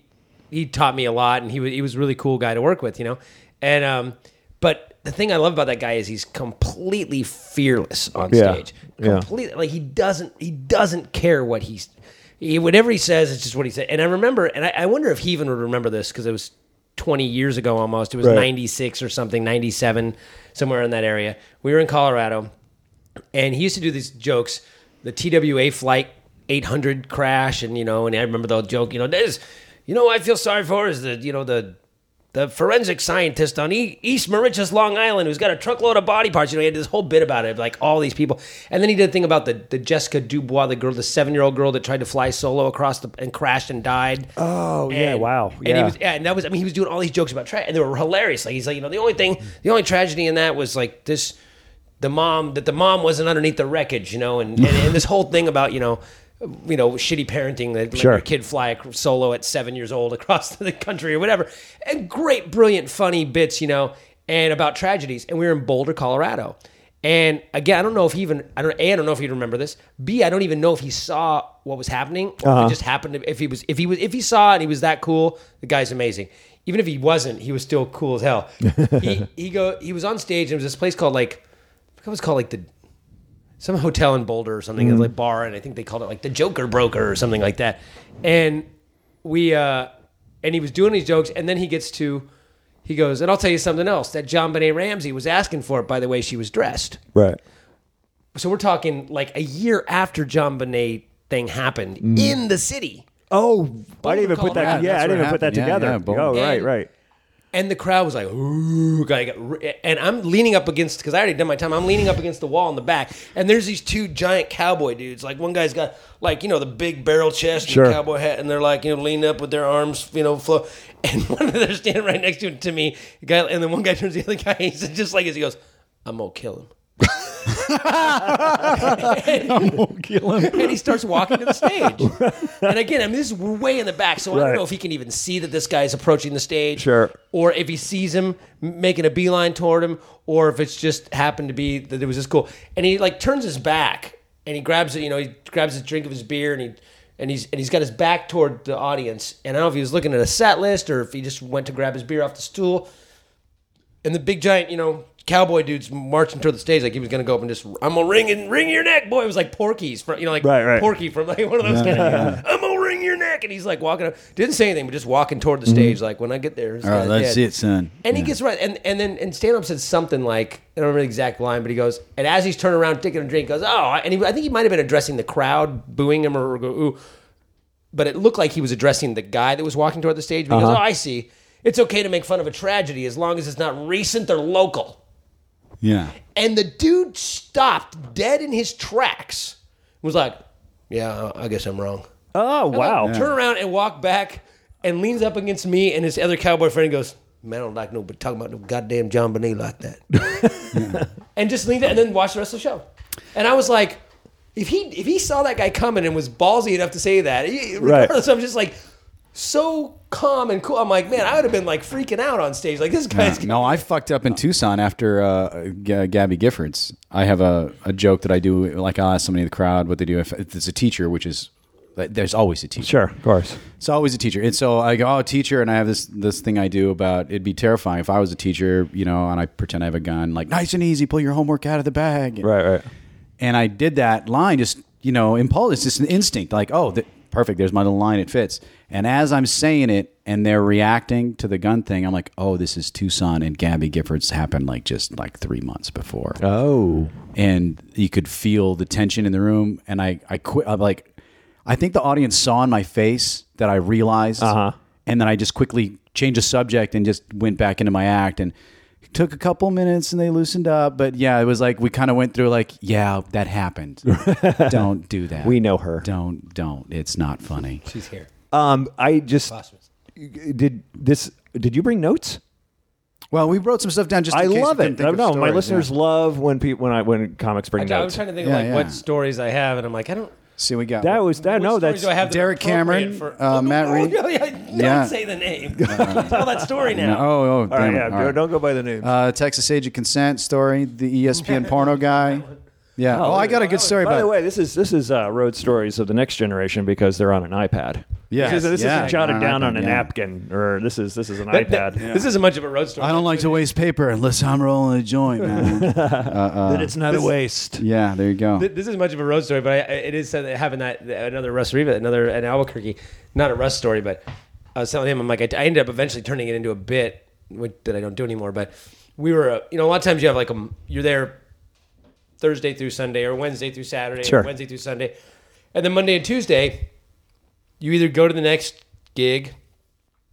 he taught me a lot, and he was he was a really cool guy to work with. You know, and um, but the thing I love about that guy is he's completely fearless on stage.
yeah.
Completely like he doesn't he doesn't care what he's he, whatever he says, it's just what he said. And I remember, and I, I wonder if he even would remember this because it was 20 years ago almost. It was
Right.
96 or something, 97, somewhere in that area. We were in Colorado, and he used to do these jokes. The TWA flight 800 crash, and you know, and I remember the joke. You know, this, you know, what I feel sorry for is the, you know, the the forensic scientist on East Moriches, Long Island, who's got a truckload of body parts. You know, he had this whole bit about it, like all these people. And then he did a thing about the, the Jessica Dubois, the girl, the seven year old girl that tried to fly solo across the and crashed and died.
Oh, yeah,
And-
wow.
And he
Yeah.
was, yeah, and that was, I mean, he was doing all these jokes about tra- and they were hilarious. Like he's like, you know, the only thing, the only tragedy in that was like this, the mom that the mom wasn't underneath the wreckage, you know, and and, and this whole thing about you know. You know, shitty parenting that let
Sure.
your kid fly solo at seven years old across the country or whatever. And great, brilliant, funny bits, you know, and about tragedies. And we were in Boulder, Colorado. And again, I don't know if he even I don't A, I don't know if he'd remember this. B, I don't even know if he saw what was happening or if it uh-huh. just happened to, if he was if he was if he saw it and he was that cool, the guy's amazing. Even if he wasn't, he was still cool as hell. he he go he was on stage and it was this place called like I forgot what it was called like the some hotel in Boulder or something,
Mm-hmm.
like bar, and I think they called it like the Joker Broker or something like that. And we uh and he was doing these jokes, and then he gets to he goes, and I'll tell you something else. That JonBenét Ramsey was asking for it by the way she was dressed.
Right.
So we're talking like a year after JonBenét thing happened
Mm-hmm.
in the city.
Oh, I didn't even put that.
Colorado.
Yeah, I didn't
what
even put that
happened. Yeah,
together.
yeah,
oh, right,
And-
right.
And the crowd was like, ooh, guy got re- and I'm leaning up against because I already done my time. I'm leaning up against the wall in the back, and there's these two giant cowboy dudes. Like one guy's got like you know the big barrel chest and
Sure.
cowboy hat, and they're like you know leaning up with their arms, you know, flow. And one of them standing right next to to me, guy, and then one guy turns to the other guy. He said just like this, he goes, "I'm gonna kill him." and he starts walking to the stage. and again, I mean, this is way in the back, so I
Right.
don't know if he can even see that this guy's approaching the stage.
Sure.
Or if he sees him m- making a beeline toward him, or if it's just happened to be that it was just cool. And he like turns his back and he grabs it, you know, he grabs a drink of his beer and he and he's and he's got his back toward the audience. And I don't know if he was looking at a set list or if he just went to grab his beer off the stool and the big giant, you know, cowboy dude's marching toward the stage like he was gonna go up and just, I'm gonna ring and ring your neck, boy. It was like Porky's from, you know, like
Right, right.
Porky from like one of those kind of, I'm gonna ring your neck, and he's like walking up, didn't say anything, but just walking toward the stage, like when I get there.
All right, let's see it, son.
And he gets right, and and then and Stanhope said something like I don't remember the exact line, but he goes, and as he's turning around taking a drink, he goes, oh, and he, I think he might have been addressing the crowd, booing him or, or go, ooh, but it looked like he was addressing the guy that was walking toward the stage. Because
Uh-huh.
oh, I see, it's okay to make fun of a tragedy as long as it's not recent or local.
Yeah.
And the dude stopped dead in his tracks. Was like, "Yeah, I guess I'm wrong."
Oh wow.
Turn around and walk back, and leans up against me and his other cowboy friend. and Goes, "Man, I don't like no, but talking about no goddamn JonBenét like that." and just leaned and then watched the rest of the show. And I was like, if he if he saw that guy coming and was ballsy enough to say that, he-
Right.
regardless, I'm just like so calm and cool. I'm like, man, I would have been like freaking out on stage. Like this guy's
No, I fucked up in Tucson after uh, G- Gabby Giffords. I have a, a joke that I do. Like I'll ask somebody in the crowd what they do if, if it's a teacher, which is there's always a teacher.
Sure, of course.
It's always a teacher. And so I go, oh, teacher, and I have this this thing I do about it'd be terrifying if I was a teacher, you know, and I pretend I have a gun, like nice and easy, pull your homework out of the bag.
Right, right.
And I did that line just, you know, impulse. It's just an instinct, like, oh, th- perfect. There's my little line. It fits. And as I'm saying it, and they're reacting to the gun thing, I'm like, oh, this is Tucson and Gabby Giffords happened like just like three months before
Oh.
and you could feel the tension in the room. And I, I quit. I'm like, I think the audience saw in my face that I realized,
Uh-huh.
and then I just quickly changed the subject and just went back into my act. And took a couple minutes, and they loosened up. But yeah, it was like we kind of went through like, yeah, that happened. don't do that.
We know her.
Don't don't. It's not funny.
She's here.
Um, I just did this. Did you bring notes?
Well, we wrote some stuff down just. In
I
case
love it.
couldn't think
I know my listeners
yeah.
love when people when I when comics bring
I, I was trying to think
Yeah,
of like
yeah.
what stories I have, and I'm like, I don't.
See, we got
that was that.
What
No, that's
do I have that are
Derek Cameron,
appropriate
uh, Matt Reed.
Oh, yeah, don't
Yeah.
say the name. Tell that story now.
No, oh, oh,
all right.
damn it.
Yeah,
All
go- don't go by the names.
Uh, Texas Age of Consent story, the ESPN porno guy. Yeah. Oh, I got a good story
By
about.
the way, this is this is uh, road stories of the next generation because they're on an iPad.
Yes,
Because this
yeah,
isn't jotted
on an
down on a
yeah.
napkin, or this is this is an
That-
iPad.
that- This isn't much of a road story.
I don't like to waste paper unless I'm rolling a joint, man.
that it's not a waste.
yeah, there you go.
Th- This is much of a road story, but I, I- it is having that another Russ Riva, another an Albuquerque, not a Russ story, but I was telling him, I'm like, I, I ended up eventually turning it into a bit which, that I don't do anymore. But we were, uh, you know, a lot of times you have like a, you're there Thursday through Sunday or Wednesday through Saturday,
Sure.
or Wednesday through Sunday, and then Monday and Tuesday, you either go to the next gig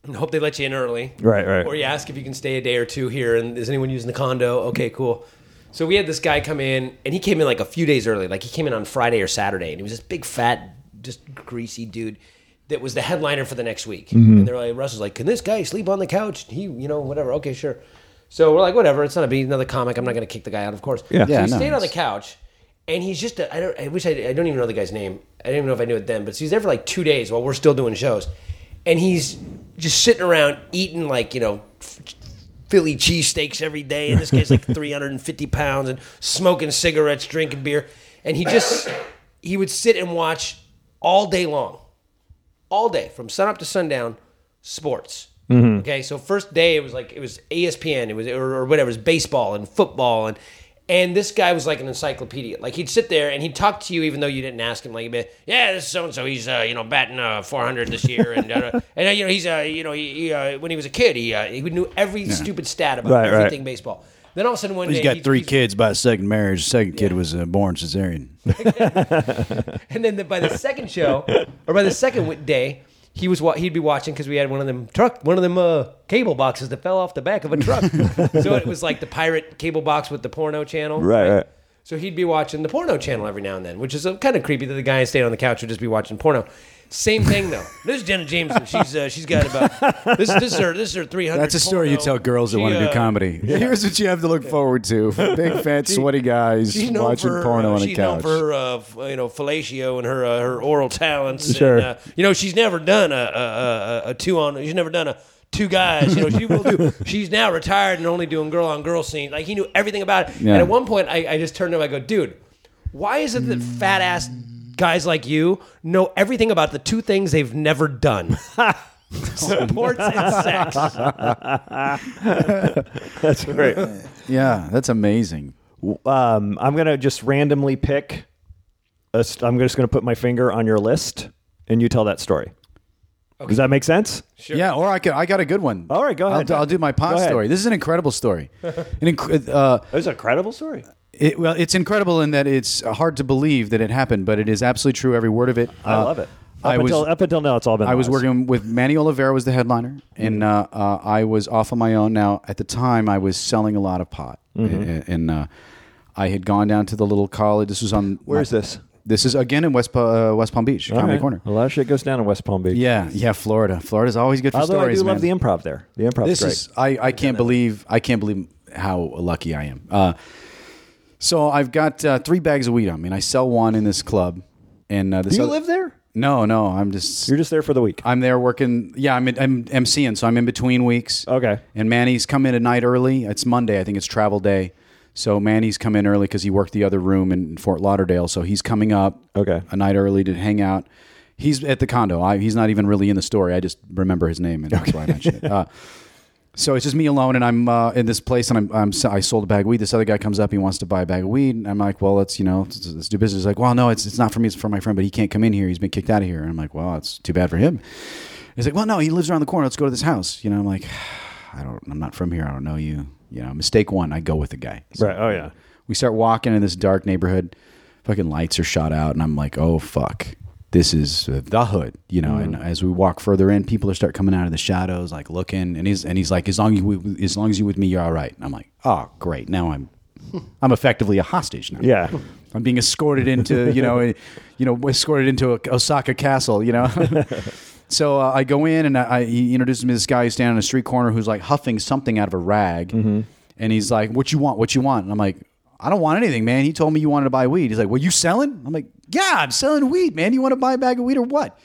and hope they let you in early,
Right, right.
or you ask if you can stay a day or two here and is anyone using the condo? Okay, cool. So we had this guy come in and he came in like a few days early. Like he came in on Friday or Saturday and he was this big fat, just greasy dude that was the headliner for the next week.
Mm-hmm.
And they're like, Russ was like, Can this guy sleep on the couch? He, you know, whatever. Okay, sure. So we're like, whatever, it's not a big another comic. I'm not gonna kick the guy out, of course.
Yeah.
So
Yeah,
he
no,
stayed on the
it's-
couch and he's just a, I don't I wish I I don't even know the guy's name. I don't even know if I knew it then, but he's there for like two days while we're still doing shows. And he's just sitting around eating like, you know, Philly cheesesteaks every day. In this case, like 350 pounds and smoking cigarettes, drinking beer. And he just, he would sit and watch all day long, all day from sunup to sundown, sports. Mm-hmm. Okay, so first day it was like it was ESPN, it was or, or whatever, it was baseball and football and and this guy was like an encyclopedia. Like he'd sit there and he'd talk to you even though you didn't ask him. Like, he'd be, yeah, this so and so, he's uh, you know batting uh, 400 this year, and uh, and uh, you know he's uh, you know he, he uh, when he was a kid he uh, he knew every stupid stat about
Right, right.
everything baseball. Then all of a sudden one
He's
day
got
he-
three
he's-
kids by a second marriage. The second kid was uh, born cesarean.
And then the, by the second show, or by the second wi- day, he was wa- he'd be watching because we had one of them truck, one of them uh, cable boxes that fell off the back of a truck. so it was like the pirate cable box with the porno channel.
Right, right.
So he'd be watching the porno channel every now and then, which is kind of creepy that the guy staying on the couch would just be watching porno. Same thing though. This is Jenna Jameson. She's uh, she's got about this this is her this is her three hundred.
That's a story you tell girls that want to do comedy. Here's what you have to look forward to: big, fat, sweaty guys
She's known
watching
for her,
porno
uh,
on the
she's known
couch.
for her, uh, f- you know, fellatio and her uh, her oral talents.
Sure.
And, uh, you know, she's never done a, a, a, a two on. She's never done a two guys. You know, she will do. She's now retired and only doing girl on girl scenes. Like he knew everything about it.
Yeah.
And at one point, I, I just turned to him. I go, dude, why is it that fat ass guys like you know everything about the two things they've never done? Sports and sex.
That's great.
yeah, that's amazing.
um, I'm gonna just randomly pick. A st- I'm just gonna put my finger on your list, and you tell that story. Does that make sense?
Yeah, or I could. I got a good one.
All right, go
I'll
ahead.
I'll, do my
Go
pot story. This is an incredible story. An inc- uh,
It's a credible story.
It, well, it's incredible in that it's hard to believe that it happened, but it is absolutely true. Every word of it.
I
Uh,
love it. Up
I was
until up until now, it's all been.
I was working with Manny Oliveira was the headliner, and uh, uh, I was off on my own. Now, at the time, I was selling a lot of pot, and, and uh, I had gone down to the little college. This was on
Where is this?
This is again in West uh, West Palm Beach,
All
Comedy
right.
Corner.
A lot of shit goes down in West Palm Beach.
Yeah, yeah, Florida. Florida's always good for
Although
stories.
I do love the improv there. The improv.
this
great.
is I, I can't believe I can't believe how lucky I am. Uh, so I've got uh, three bags of weed on me, and I sell one in this club. And uh, this
do you
other-
live there?
No, no, I'm just
You're just there for the week.
I'm there working. Yeah, I'm I'm MCing, so I'm in between weeks.
Okay.
And Manny's come in a night early. It's Monday, I think it's travel day. So Manny's come in early because he worked the other room in Fort Lauderdale. So he's coming up
Okay.
a night early to hang out. He's at the condo. I, he's not even really in the story. I just remember his name, and that's why I mentioned it. Uh, so it's just me alone, and I'm uh, in this place, and I'm, I'm I sold a bag of weed. This other guy comes up, he wants to buy a bag of weed, and I'm like, well, let's you know, let's, let's do business. He's like, well, no, it's it's not for me, it's for my friend, but he can't come in here. He's been kicked out of here, and I'm like, well, it's too bad for him. He's like, well, no, he lives around the corner. Let's go to this house. You know, I'm like, I don't, I'm not from here. I don't know you. You know, mistake one. I go with the guy. So
Right. Oh yeah.
we start walking in this dark neighborhood. Fucking lights are shot out, and I'm like, oh fuck, this is the hood, you know. And as we walk further in, people are start coming out of the shadows, like looking. And he's and he's like, as long as you, as long as you with me, you're all right. And I'm like, oh great, now I'm I'm effectively a hostage now.
Yeah.
I'm being escorted into, you know, a- you know, escorted into a Osaka castle, you know. so uh, I go in and I, I, he introduces me to this guy who's standing on a street corner who's like huffing something out of a rag,
Mm-hmm.
and he's like, "What you want? What you want?" And I'm like, "I don't want anything, man." He told me you wanted to buy weed. He's like, "Well, you selling?" I'm like, "Yeah, I'm selling weed, man. You want to buy a bag of weed or what?"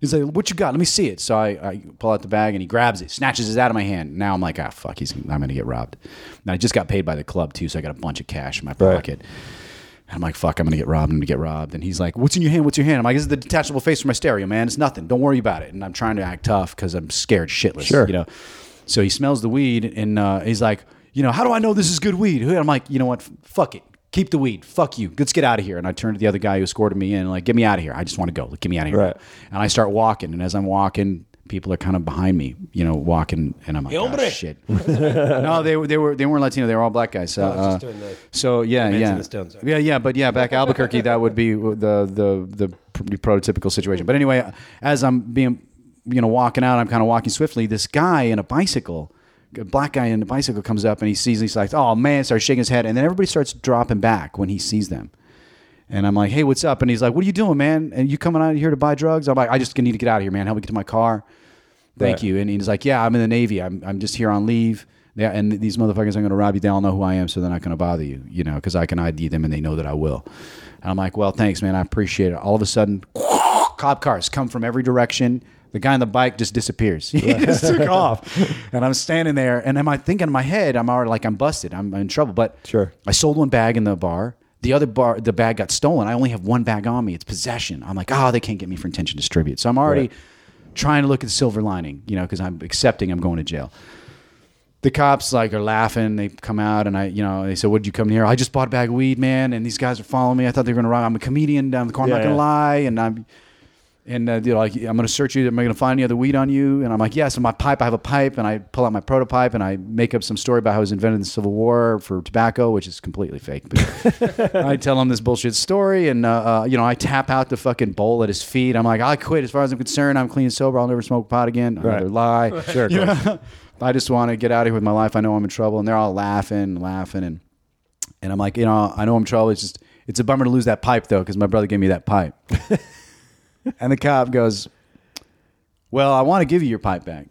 He's like, "What you got? Let me see it." So I, I pull out the bag and he grabs it, snatches it out of my hand. Now I'm like, "Ah, fuck, he's I'm gonna get robbed." And I just got paid by the club too, so I got a bunch of cash in my pocket. And I'm like, fuck, I'm gonna get robbed. I'm gonna get robbed. And he's like, what's in your hand? What's in your hand? I'm like, this is the detachable face from my stereo, man. It's nothing. Don't worry about it. And I'm trying to act tough because I'm scared shitless.
Sure.
You know. So he smells the weed and uh, he's like, you know, how do I know this is good weed? And I'm like, you know what? Fuck it. Keep the weed. Fuck you. Let's get out of here. And I turn to the other guy who escorted me in and like, get me out of here. I just want to go. Like, get me out of here.
Right.
And I start walking. And as I'm walking, people are kind of behind me, you know, walking. And I'm like, oh, shit. no, they were they were they weren't Latino. They were all black guys.
I was just
uh,
doing the-
so yeah,
Men's
yeah,
the Stones,
yeah, yeah. But yeah, back Albuquerque, that would be the the the prototypical situation. But anyway, as I'm being you know walking out, I'm kind of walking swiftly. This guy in a bicycle, a black guy in a bicycle, comes up and he sees. He's like, "Oh man!" Starts shaking his head, and then everybody starts dropping back when he sees them. And I'm like, "Hey, what's up?" And he's like, "What are you doing, man? And you coming out here to buy drugs?" I'm like, "I just need to get out of here, man. Help me get to my car." Thank
Right.
you. And he's like, Yeah, I'm in the Navy. I'm, I'm just here on leave. Yeah, and these motherfuckers are going to rob you. They all know who I am, so they're not going to bother you, you know, because I can ID them and they know that I will. And I'm like, Well, thanks, man. I appreciate it. All of a sudden, cop cars come from every direction. The guy on the bike just disappears. He just took off. And I'm standing there, and am I thinking in my head, I'm already like, I'm busted. I'm in trouble. But
Sure.
I sold one bag in the bar. The other bar, the bag got stolen. I only have one bag on me. It's possession. I'm like, oh, they can't get me for intention to distribute. So I'm already
Right.
trying to look at the silver lining, you know, because I'm accepting I'm going to jail. The cops like are laughing. They come out and I, you know, they said, "What did you come here?" I just bought a bag of weed, man. And these guys are following me. I thought they were going to rob. I'm a comedian down the corner. I'm
Yeah,
not going to lie. And I'm, and uh, they're like, I'm going to search you. Am I going to find any other weed on you? And I'm like, yes. And my pipe, I have a pipe, and I pull out my prototype, and I make up some story about how it was invented in the Civil War for tobacco, which is completely fake. But I tell him this bullshit story, and uh, uh, you know, I tap out the fucking bowl at his feet. I'm like, I quit. As far as I'm concerned, I'm clean and sober. I'll never smoke pot again.
Right.
Another lie.
Sure,
You I just want to get out of here with my life. I know I'm in trouble, and they're all laughing, laughing, and And I'm like, you know, I know I'm in trouble. It's just, it's a bummer to lose that pipe though, because my brother gave me that pipe. And the cop goes, well, I want to give you your pipe back.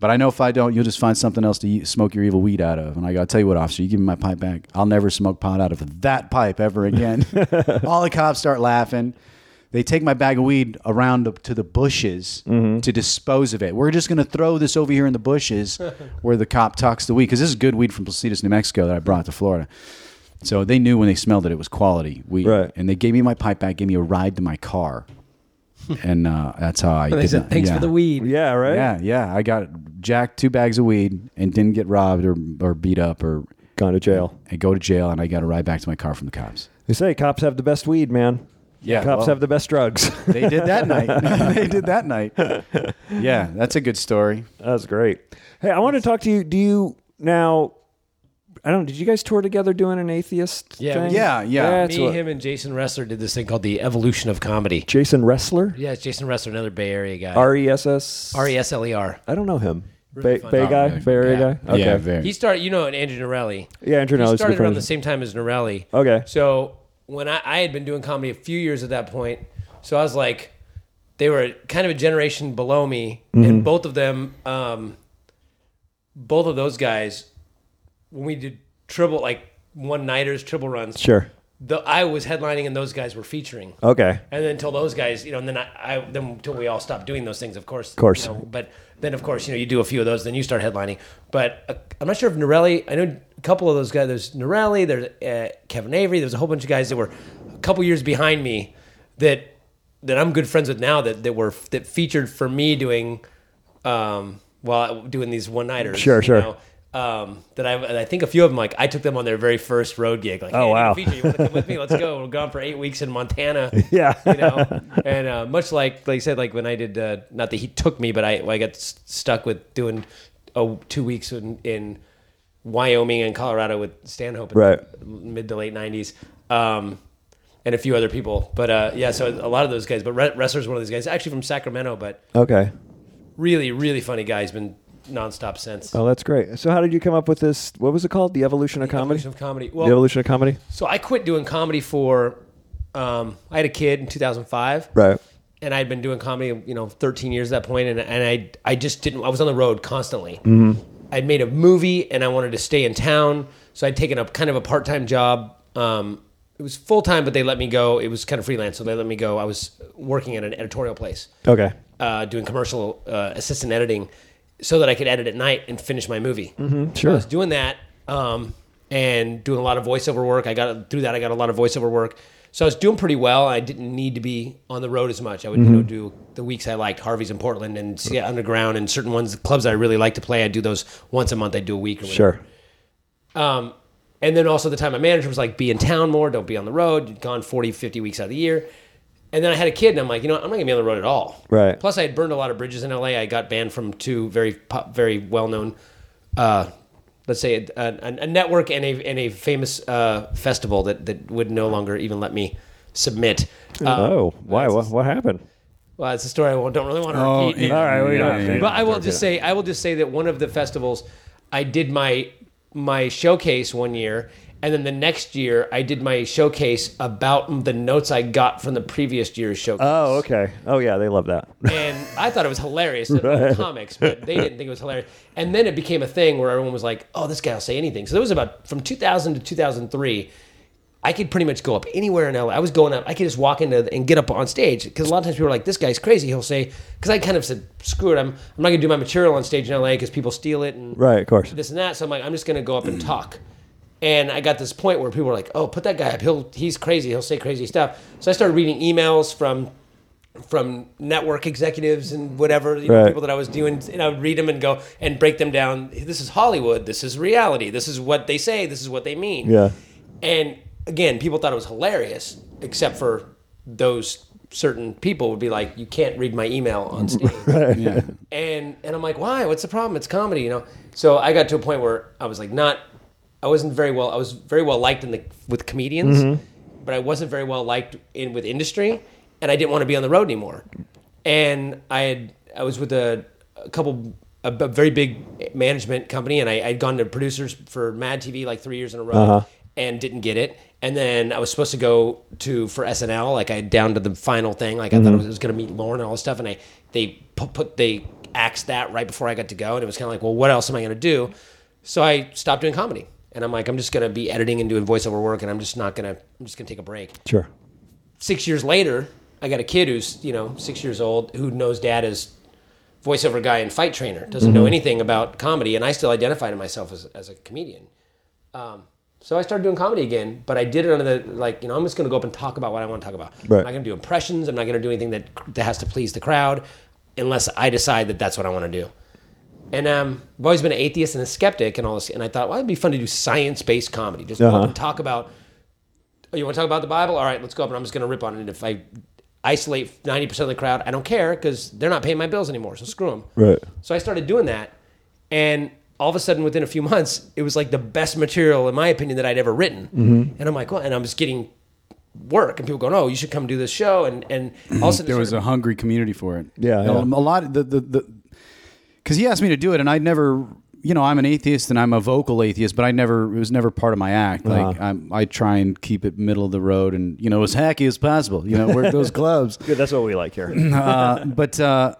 But I know if I don't, you'll just find something else to eat, smoke your evil weed out of. And I got to tell you what, officer, you give me my pipe back. I'll never smoke pot out of that pipe ever again. All the cops start laughing. They take my bag of weed around to the bushes mm-hmm. to dispose of it. We're just going to throw this over here in the bushes where the cop tucks the weed. Because this is good weed from Placitas, New Mexico that I brought to Florida. So they knew when they smelled it, it was quality weed.
Right.
And they gave me my pipe back, gave me a ride to my car. And uh, that's how I
And they
did
said, "Thanks
Yeah.
for the weed."
Yeah, right.
Yeah, yeah. I got jacked two bags of weed and didn't get robbed or, or beat up or
Gone to jail.
and go to jail and I got a ride back to my car from the cops.
They say cops have the best weed, man.
Yeah,
Cops
well-
have the best drugs.
They did that night. they did that night. Yeah, that's a good story.
That's great. Hey, I want to talk to you. Do you now? I don't. Did you guys tour together doing an atheist?
Yeah,
thing?
Yeah, yeah.
That's
Me,
what-
him, and Jason Resler did this thing called the Evolution of Comedy.
Jason Resler.
Yeah, it's Jason Resler, another Bay Area guy.
R E S S.
R E S L E R.
I don't know him.
Really
Bay,
fun.
Bay guy,
really?
Bay Area
Yeah.
guy. Okay.
Yeah, very.
He started, you know, Andrew Norelli.
Yeah, Andrew
He
Norelli's
started around the same time as Norelli.
Okay.
So when I, I had been doing comedy a few years at that point, so I was like, they were kind of a generation below me,
Mm-hmm.
and both of them, um, both of those guys, when we did triple like one nighters, triple runs,
Sure.
the I was headlining and those guys were featuring.
Okay.
And then until those guys, you know, and then I, I then until we all stopped doing those things, of course. Of
course.
You know, but then, of course, you know, you do a few of those, then you start headlining. But uh, I'm not sure if Norelli. I know a couple of those guys. There's Norelli. There's uh, Kevin Avery. There's a whole bunch of guys that were a couple years behind me that that I'm good friends with now. That that were that featured for me doing, um, while doing these one nighters.
Sure, sure.
Know? Um, that I, I think a few of them like I took them on their very first road gig. Like,
Oh,
hey,
wow.
feature. You want to come with me? Let's go. We're gone for eight weeks in Montana
Yeah.
you know and uh, much like like I said like when I did uh, not that he took me but I I got s- stuck with doing oh two weeks in, in Wyoming and Colorado with Stanhope in
Right.
the mid to late 90s um, and a few other people but uh, yeah so a lot of those guys but Re- Resler's one of those guys actually from Sacramento but
Okay.
really really funny guy he's been nonstop since
Oh, that's great. So, how did you come up with this? What was it called? The evolution of comedy.
Evolution of comedy
the evolution of comedy.
so I quit doing comedy for um, I had a kid in 2005
Right.
and I'd been doing comedy, you know, 13 years at that point, and and I I just didn't. I was on the road constantly.
Mm-hmm.
I'd made a movie, and I wanted to stay in town, so I'd taken up kind of a part time job. Um, it was full time, but they let me go. It was kind of freelance, so they let me go. I was working at an editorial place,
Okay.
uh, doing commercial uh, assistant editing, so that I could edit at night and finish my movie. Mm-hmm, I
sure.
was doing that um, and doing a lot of voiceover work. I got through that. I got a lot of voiceover work. So I was doing pretty well. I didn't need to be on the road as much. I would you know do the weeks I liked Harvey's in Portland and see Underground and certain ones clubs I really like to play. I'd do those once a month. I'd do a week or whatever.
Sure.
Um, and then also the time my manager was like, be in town more, don't be on the road. You'd gone 40, 50 weeks out of the year. And then I had a kid, and I'm like, you know, what? I'm not gonna be on the road at all.
Right.
Plus, I had burned a lot of bridges in LA. I got banned from two very, pop, very well known, uh, let's say, a, a, a network and a and a famous uh, festival that that would no longer even let me submit. Uh,
oh, why? What, what happened?
Well, it's a story I don't really want to
Oh,
repeat.
yeah.
All right, we
Yeah,
don't.
yeah,
But I will just say, I will just say that one of the festivals, I did my my showcase one year, and then the next year I did my showcase about the notes I got from the previous year's showcase.
Oh, okay. Oh, yeah, they love that.
And I thought it was hilarious. It was comics, but they didn't think it was hilarious. And then it became a thing where everyone was like, "Oh, this guy will say anything." So there was about from 2000 to 2003. I could pretty much go up anywhere in LA. I was going up. I could just walk into and get up on stage because a lot of times people are like, "This guy's crazy." He'll say, because I kind of said, "Screw it, I'm I'm not gonna do my material on stage in LA because people steal it and
Right, of course.
this and that." So I'm like, I'm just gonna go up and talk. And I got this point where people were like, "Oh, put that guy up. He'll he's crazy. He'll say crazy stuff." So I started reading emails from from network executives and whatever you know,
Right.
people that I was doing, and I would read them and go and break them down. This is Hollywood. This is reality. This is what they say. This is what they mean.
Yeah.
And again, people thought it was hilarious, except for those certain people would be like, "You can't read my email on stage."
Yeah.
and and I'm like, why? What's the problem? It's comedy, you know. So I got to a point where I was like, not, I wasn't very well. I was very well liked in the with comedians, mm-hmm. but I wasn't very well liked in with industry, and I didn't want to be on the road anymore. And I had I was with a, a couple. A, a very big management company, and I, I'd gone to producers for Mad TV like three years in a row. Uh-huh. and didn't get it. And then I was supposed to go to for SNL, like I had down to the final thing, like I thought I mm-hmm. was, going to meet Lorne and all this stuff, and I they put, put they axed that right before I got to go, and it was kind of like, well, what else am I going to do? So I stopped doing comedy, and I'm like, I'm just to be editing and doing voiceover work, and I'm just not to, I'm just to take a break
Sure.
six years later, I got a kid who's you know six years old who knows dad as voiceover guy and fight trainer, doesn't know anything about comedy, and I still identify to myself as, as a comedian. Um, so I started doing comedy again, but I did it under the like you know I'm just going to go up and talk about what I want to talk about.
Right.
I'm not going to do impressions. I'm not going to do anything that that has to please the crowd, unless I decide that that's what I want to do. And um, I've always been an atheist and a skeptic and all this, and I thought, well, it'd be fun to do science-based comedy, just
Uh-huh.
and talk about oh, you want to talk about the Bible? All right, let's go up and I'm just going to rip on it. And if I isolate 90% of the crowd, I don't care because they're not paying my bills anymore. So screw them.
Right.
So I started doing that. And all of a sudden, within a few months, it was like the best material, in my opinion, that I'd ever written.
Mm-hmm.
And I'm like, well, and I'm just getting work and people going, oh, you should come do this show. And, and all of a sudden,
there
it
was a hungry community for it.
Yeah, yeah.
a lot. Of the the the because he asked me to do it, and I'd never. You know, I'm an atheist and I'm a vocal atheist, but I never it was never part of my act. Like
Uh-huh.
I'm, I try and keep it middle of the road, and you know, as hacky as possible. You know, work those clubs.
Good. That's what we like here.
uh, but uh,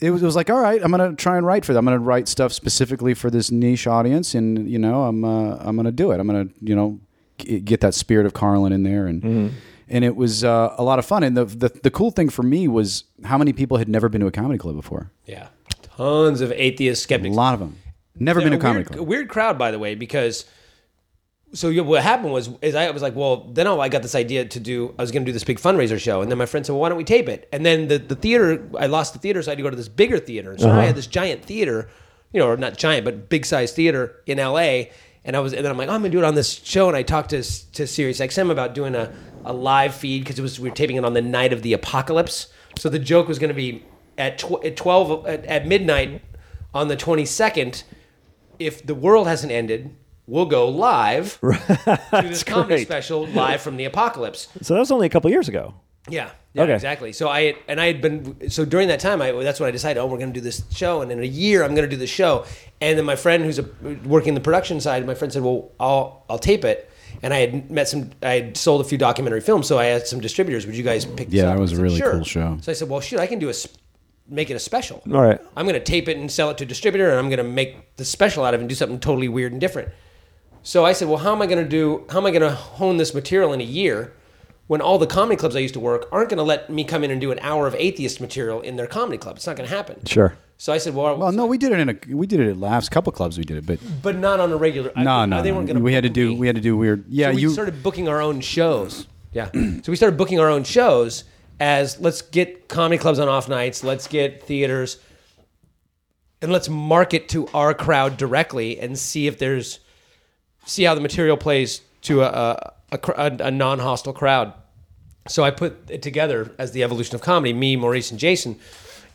it was it was like, all right, I'm gonna try and write for them. I'm gonna write stuff specifically for this niche audience, and you know, I'm uh, I'm gonna do it. I'm gonna you know g- get that spirit of Carlin in there, and and it was uh, a lot of fun. And the, the the cool thing for me was how many people had never been to a comedy club before.
yeah, tons of atheist skeptics.
A lot of them never been to a comedy
weird,
club.
Weird crowd, by the way, because so what happened was is I was like, well, then oh, I got this idea to do. I was going to do this big fundraiser show, and then my friend said, well, why don't we tape it? And then the the theater, I lost the theater, so I had to go to this bigger theater. So
Uh-huh.
I had this giant theater, you know, or not giant, but big size theater in L.A. And I was, and then I'm like, oh, I'm going to do it on this show. And I talked to to Sirius XM about doing a a live feed because it was we were taping it on the night of the apocalypse. So the joke was going to be at tw- at twelve at, at midnight on the twenty second if the world hasn't ended, we'll go live to this comedy
great.
special live from the apocalypse.
So that was only a couple years ago.
Yeah, yeah,
Okay.
exactly. So I and I had been so during that time, I that's when I decided, oh, we're going to do this show, and in a year, I'm going to do this show. And then my friend, who's a, working the production side, my friend said, well, I'll I'll tape it. And I had met some, I had sold a few documentary films, so I had some distributors. Would you guys pick? This
Yeah,
up?
that was
I
a
said,
really
"Sure."
cool show.
So I said, well, shoot, I can do a, make it a special.
All right.
I'm going to tape it and sell it to a distributor, and I'm going to make the special out of it and do something totally weird and different. So I said, well, how am I going to do? How am I going to hone this material in a year when all the comedy clubs I used to work aren't going to let me come in and do an hour of atheist material in their comedy club? It's not going to happen.
Sure.
So I said, well,
Well, no, we did it in a we did it at Laughs. couple clubs we did it, but
but not on a regular. I-
no, no,
they
no.
weren't going to.
we had to do we had to do weird. Yeah,
so we
you
started booking our own shows. Yeah. so we started booking our own shows as let's get comedy clubs on off nights, let's get theaters, and let's market to our crowd directly and see if there's see how the material plays to a a, a, a, a non-hostile crowd. So I put it together as the evolution of comedy, me, Maurice, and Jason,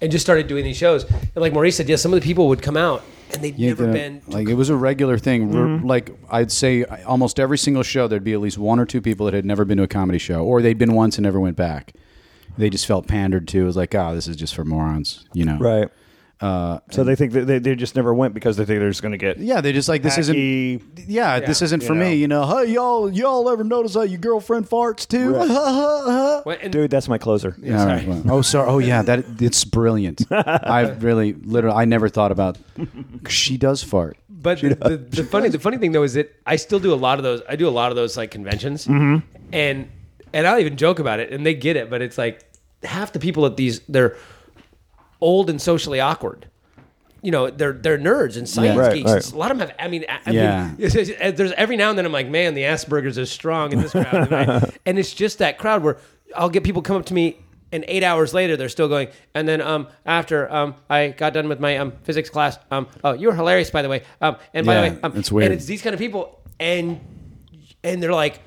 and just started doing these shows. And like Maurice said, yeah, some of the people would come out and they'd
Yeah,
never
the-
been to
like it was a regular thing.
Mm-hmm.
Like I'd say, almost every single show there'd be at least one or two people that had never been to a comedy show, or they'd been once and never went back. They just felt pandered to. It was like, oh, this is just for morons, you know?
Right.
Uh,
So they think that they, they just never went because they think they're just going to get
yeah, they just like this isn't.
hacky-
Yeah, this isn't
you
for
know.
me. You know, hey y'all, y'all ever notice how your girlfriend farts too?
Well, and-
Dude, that's my closer.
Yeah, all right, well, oh, sorry. Oh, yeah. That it's brilliant. I really, literally, I never thought about. She does fart.
But the, the, the funny the funny thing though is that I still do a lot of those. I do a lot of those like conventions,
Mm-hmm.
and and I'll even joke about it, and they get it. But it's like half the people at these they're old and socially awkward. You know, they're they're nerds and science
Right,
geeks.
right.
A lot of them have. I mean, I, I
Yeah.
mean, it's- it's- there's every now and then I'm like, man, the Aspergers is strong in this crowd, and, and it's just that crowd where I'll get people come up to me. And eight hours later, they're still going. And then um, after um, I got done with my um, physics class, um, oh, you were hilarious, by the way. Um, and by
Yeah,
the way, um,
it's weird.
And it's these kind of people, and and they're like,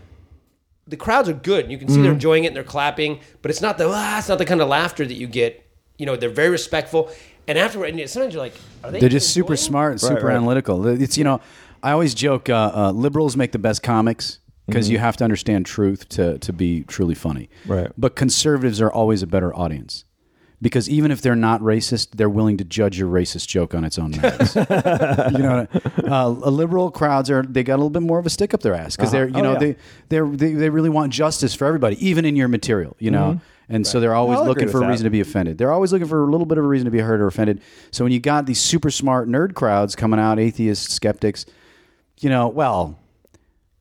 the crowds are good. You can see they're enjoying it and they're clapping, but it's not the ah, it's not the kind of laughter that you get. You know, they're very respectful. And afterward, and sometimes you're like, are they?
They're just super
it?
smart, and super
right.
analytical. It's you know, I always joke. Uh, uh, liberals make the best comics because you have to understand truth to to be truly funny.
Right.
But conservatives are always a better audience because even if they're not racist, they're willing to judge your racist joke on its own merits. you know, uh, uh, liberal crowds are they got a little bit more of a stick up their ass because they're uh-huh. you
Oh,
know
yeah.
they they they really want justice for everybody, even in your material. You know. Mm-hmm. And so they're always
I'll
looking for a
that.
reason to be offended. They're always looking for a little bit of a reason to be hurt or offended. So when you got these super smart nerd crowds coming out, atheists, skeptics, you know, well,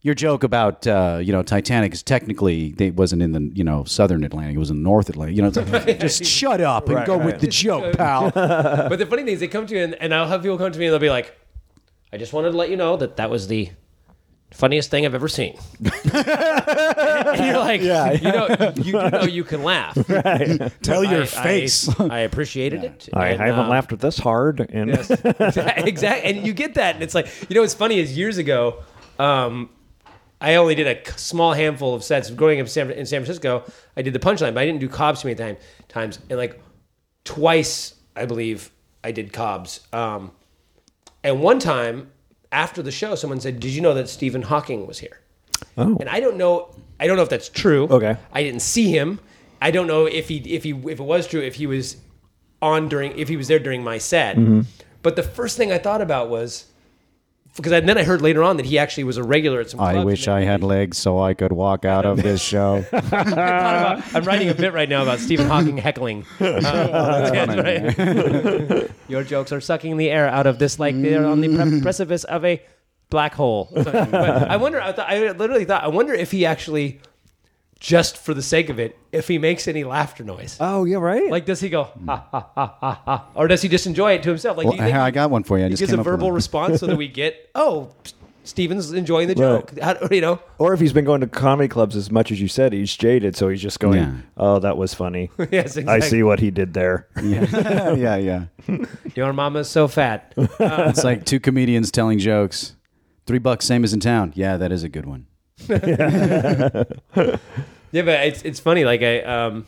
your joke about uh, you know Titanic is technically it wasn't in the you know southern Atlantic; it was in the North Atlantic. You know, it's like, just shut up and
Right,
go
right.
with the joke, pal.
But the funny thing is, they come to you, and, and I'll have people come to me, and they'll be like, "I just wanted to let you know that that was the funniest thing I've ever seen." and you're like, you know, you do know you can laugh.
Tell your
I-
face.
I, appreciated it.
I
and,
haven't
um,
laughed this hard. And
exactly. And you get that, and it's like, you know, what's funny is years ago, um, I only did a small handful of sets. Growing up in San, in San Francisco, I did the punchline, but I didn't do Cobb's too many time, times. And like twice, I believe, I did Cobb's. Um, and one time after the show, someone said, "Did you know that Stephen Hawking was here?"
Oh.
And I don't know. I don't know if that's true.
Okay.
I didn't see him. I don't know if he if he if it was true if he was on during if he was there during my set.
Mm-hmm.
But the first thing I thought about was because then I heard later on that he actually was a regular at some.
I wish I had legs so I could walk out of this show.
About- I'm writing a bit right now about Stephen Hawking heckling. Uh, that's right. Your jokes are sucking the air out of this like they're on the pre- precipice of a black hole. But I wonder. I, thought, I literally thought. I wonder if he actually, just for the sake of it, if he makes any laughter noise.
oh yeah, right.
Like, does he go ha ha ha ha ha, or does he just enjoy it to himself? Like, do
Well,
you think
I got one for you. I
he
just
gives
came
a verbal response so that we get, oh, Stephen's enjoying the
Right.
joke. How, you know,
or if he's been going to comedy clubs as much as you said, he's jaded, so he's just going,
Yeah.
"Oh, that was funny.
yes,
I see what he did there."
Yeah, yeah, yeah.
Your mama's so fat.
It's like two comedians telling jokes. Three bucks, same as in town. Yeah, that is a good one.
Yeah, but it's it's funny. Like I, um,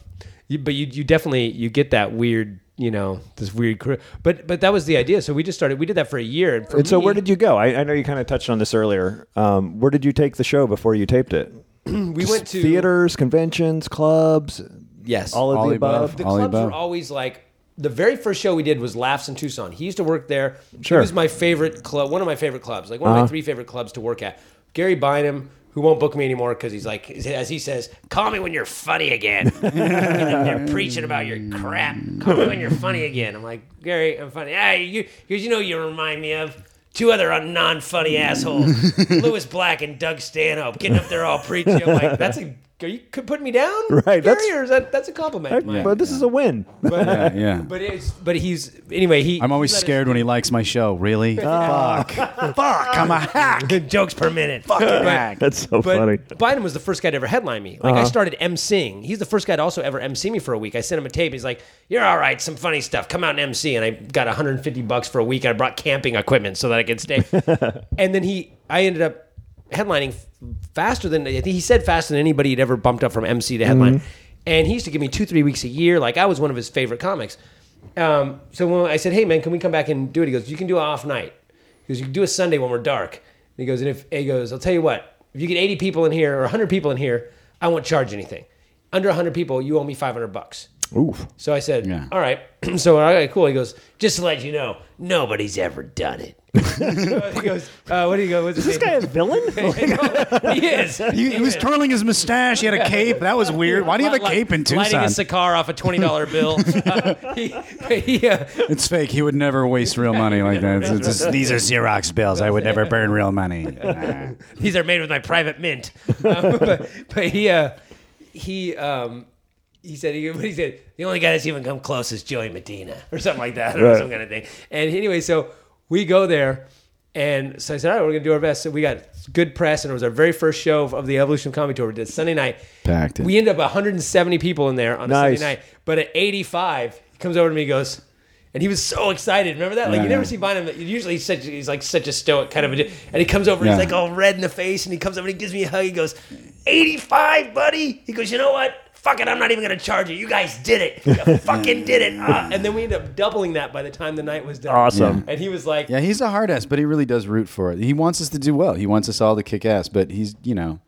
you, but you you definitely you get that weird, you know, this weird. cr- But but that was the idea. So we just started. We did that for a year. And, for
And so, where did you go? I, I know you kind of touched on this earlier. Um, where did you take the show before you taped it?
we went to
theaters, conventions, clubs,
Yes,
all of
All
the
the above.
above.
the
All the
clubs were always like the very first show we did was Laffs in Tucson. He used to work there.
Sure.
He was my favorite club, one of my favorite clubs, like one of
Uh-huh.
my three favorite clubs to work at. Gary Bynum, who won't book me anymore because he's like, as he says, call me when you're funny again. They're preaching about your crap. Call me when you're funny again. I'm like, Gary, I'm funny. Ah, you, because you know you remind me of. Two other non-funny assholes, Lewis Black and Doug Stanhope, getting up there all preaching. I'm like, that's a, are you putting me down,
Right,
Gary,
that's-
or is that that's a compliment?
I-
Mike?
but this is a win.
Uh, yeah, yeah.
But it's but he's anyway. He
I'm always
he let
scared when he likes my show. Really? Fuck. Fuck. I'm a hack.
jokes per minute. Fucking
hack.
That's so
But
funny.
Bynum was the first guy to ever headline me. Like I uh-huh. started emceeing. He's the first guy to also ever MC me for a week. I sent him a tape. He's like, "You're all right. Some funny stuff. Come out and MC." And I got 150 bucks for a week. I brought camping equipment so that I could stay. and then he, I ended up headlining faster than I think he said faster than anybody had ever bumped up from MC to headline. And he used to give me two, three weeks a year. Like I was one of his favorite comics. Um, so when I said, "Hey man, can we come back and do it?" He goes, "You can do an off night." He goes, "You can do a Sunday when we're dark." And he goes, "And if he goes, I'll tell you what, if you get 80 people in here or 100 people in here, I won't charge anything. Under 100 people, you owe me 500 bucks."
Oof.
So I said,
Yeah.
"All right." so all right, cool. He goes, "Just to let you know, nobody's ever done it." he goes, uh, "What do you go? What's his
This guy
name?"
a villain?
he is.
He, he was twirling his mustache. He had a cape. That was weird. Why do you have a
Li-
cape in
Lighting a
Tucson?
cigar off a twenty dollar bill. Uh, he, he, uh,
It's fake. He would never waste real money like that. It's- it's just, these are Xerox bills. I would never burn real money.
these are made with my private mint. Um, but, but he uh, he um, he said he, he said the only guy that's even come close is Joey Medina or something like that or
Right.
some kind of thing. And anyway, so we go there. And so I said, all right, we're going to do our best. So we got good press, and it was our very first show of, the Evolution Comedy Tour. We did Sunday night.
Packed it.
We ended up 170 people in there on a
Nice.
Sunday night. But at 85, he comes over to me and goes, and he was so excited. Remember that? Like
Yeah,
you never
yeah.
see Bynum. Usually he's such he's like such a stoic kind of a. dude. And he comes over,
Yeah.
he's like all red in the face, and he comes over and he gives me a hug. He goes, "85, buddy." He goes, "You know what? Fuck it, I'm not even gonna charge you. You guys did it. You fucking did it." Uh, and then we ended up doubling that by the time the night was done.
Awesome.
And he was like,
Yeah, he's a hard ass, but he really does root for it. He wants us to do well. He wants us all to kick ass, but he's, you know.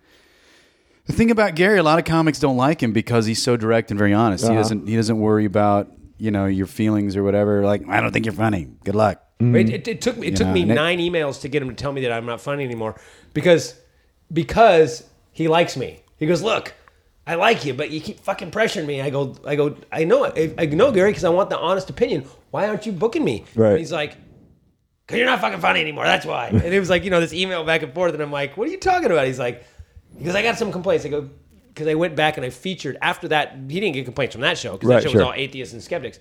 The thing about Gary, a lot of comics don't like him because he's so direct and very honest. He doesn't he doesn't worry about, you know your feelings or whatever. Like I don't think you're funny. Good luck.
It, it, it took me it took
know,
me
and it-
nine emails to get him to tell me that I'm not funny anymore because because he likes me. He goes, look, I like you, but you keep fucking pressuring me. I go, I go, I know, I, I know, Gary, because I want the honest opinion. Why aren't you booking me?
Right.
And he's like, because you're not fucking funny anymore. That's why. And it was like, you know, this email back and forth, and I'm like, what are you talking about? He's like, because I got some complaints. I go, because I went back and I featured after that. He didn't get complaints from that show because
Right,
that show
sure.
was all atheists and skeptics.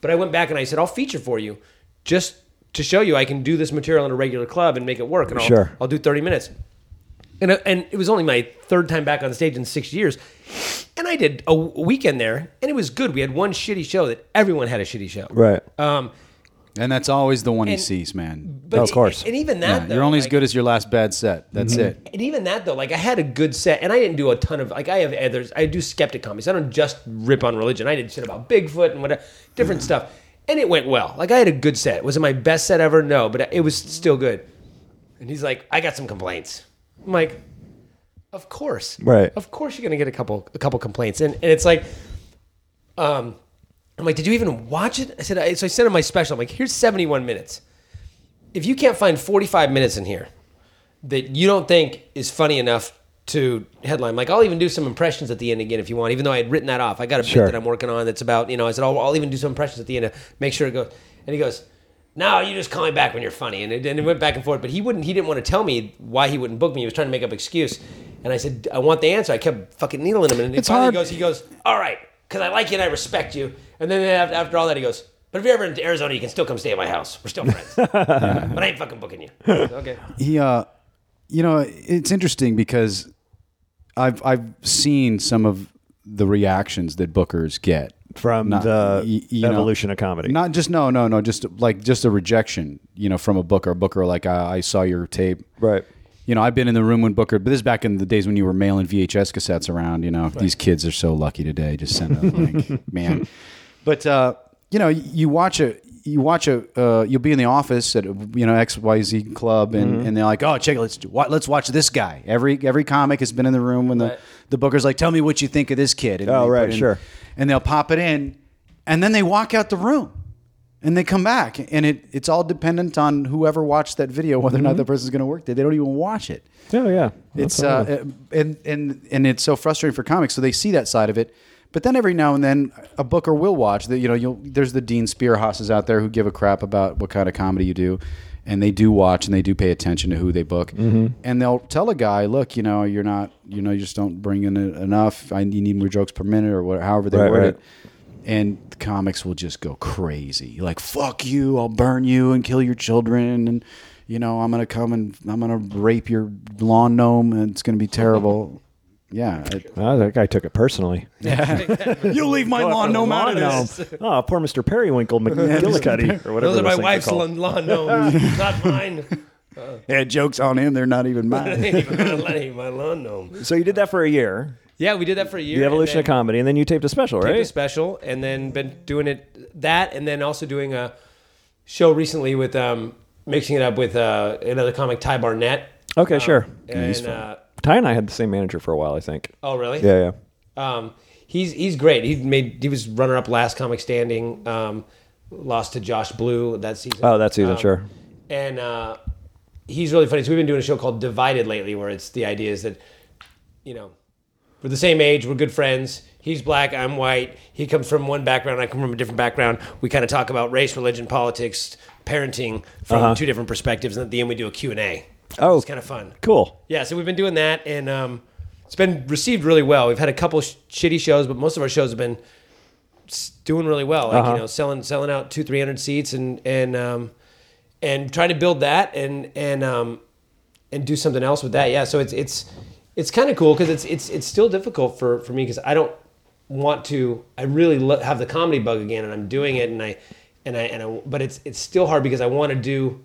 But I went back and I said, I'll feature for you just to show you I can do this material in a regular club and make it work. And I'll,
Sure.
I'll do 30 minutes. And, uh, and it was only my third time back on stage in six years. And I did a weekend there, and it was good. We had one shitty show that everyone had a shitty show.
Right.
Um,
And that's always the one he sees, man.
but
Oh, of course.
And even that,
Yeah,
though,
you're only as good as your last bad set. That's it.
and even that though, like I had a good set, and I didn't do a ton of like I have others. I do skeptic comedies. I don't just rip on religion. I did shit about Bigfoot and whatever, different stuff, and it went well. Like I had a good set. Was it my best set ever? No, but it was still good. And he's like, I got some complaints. I'm like, of course,
Right.
Of course, you're gonna get a couple a couple complaints, and and it's like, um, I'm like, did you even watch it? I said, I, so I sent him my special. I'm like, here's 71 minutes. If you can't find 45 minutes in here that you don't think is funny enough to headline, like I'll even do some impressions at the end again if you want, even though I had written that off. I got a
Sure.
bit that I'm working on that's about, you know, I said, I'll, I'll even do some impressions at the end to make sure it goes. And he goes, no, you just call me back when you're funny. And it, and it went back and forth, but he wouldn't, he didn't want to tell me why he wouldn't book me. He was trying to make up excuse. And I said, I want the answer. I kept fucking needling him. And
It's
finally
hard.
he goes, he goes, all right, because I like you and I respect you. And then after, after all that, he goes, but if you're ever in Arizona, you can still come stay at my house. We're still friends. But I ain't fucking booking you. Okay.
he uh you know it's interesting because i've i've seen some of the reactions that bookers get
From
Not-
the
y- you know,
evolution of comedy.
not just no no no just like just a rejection you know from a booker booker like i, I saw your tape
right.
you know i've been in the room when booker but this is back in the days when you were mailing vhs cassettes around you know these kids are so lucky today just send a link man but uh you know you watch a you watch a uh, you'll be in the office at you know XYZ club and,
Mm-hmm.
and they're like oh check it, let's wa- let's watch this guy every every comic has been in the room when the
Right.
The booker's like tell me what you think of this kid and
Oh, right,
in-
sure.
and they'll pop it in and then they walk out the room and they come back and it it's all dependent on whoever watched that video whether or not the person's going to work there they don't even watch it
Oh yeah.
it's uh, and and and it's so frustrating for comics. So they see that side of it, but then every now and then a booker will watch that. You know, you'll there's the Dean Spearhosses out there who give a crap about what kind of comedy you do, and they do watch and they do pay attention to who they book, mm-hmm. and they'll tell a guy, look, you know, you're not, you know, you just don't bring in enough. I you need more jokes per minute or whatever, however they
Right,
word
right.
it. And the comics will just go crazy, like "fuck you," "I'll burn you" and kill your children, and you know I'm gonna come and I'm gonna rape your lawn gnome, and it's gonna be terrible. Yeah, it-
Oh, that guy took it personally. Yeah.
you leave my lawn no out of this.
Oh, poor Mr. Periwinkle McGillicuddy or whatever.
Those are my
things
wife's
called.
lawn, lawn gnomes, not mine.
Yeah, jokes on him. They're not even mine.
ain't even gonna let my lawn gnome.
So you did that for a year,
Yeah, we did that for a year.
the evolution
then
of comedy, and then you taped a special,
taped
right?
a special, and then been doing it that, and then also doing a show recently with um, mixing it up with uh, another comic, Ty Barnett.
Okay,
Um,
sure.
And uh,
Ty and I had the same manager for a while, I think.
oh, really?
Yeah, yeah.
Um, he's he's great. He made he was runner up last comic standing. Um, lost to Josh Blue that season.
Oh, that season,
Um,
sure.
And uh, he's really funny. So we've been doing a show called Divided lately, where it's the idea is that you know we're the same age, we're good friends. He's black, I'm white. He comes from one background, I come from a different background. We kind of talk about race, religion, politics, parenting from
Uh-huh.
two different perspectives, and at the end we do a Q and A.
Oh.
it's kind of fun.
Cool.
Yeah, so we've been doing that, and um, it's been received really well. We've had a couple sh- shitty shows, but most of our shows have been s- doing really well. Like
Uh-huh.
you know, selling selling out two three hundred seats, and and um, and trying to build that, and and um, and do something else with that. Yeah, so it's it's it's kind of cool because it's it's it's still difficult for for me because I don't want to. I really lo- have the comedy bug again, and I'm doing it, and I and I and I, but it's it's still hard because I want to do.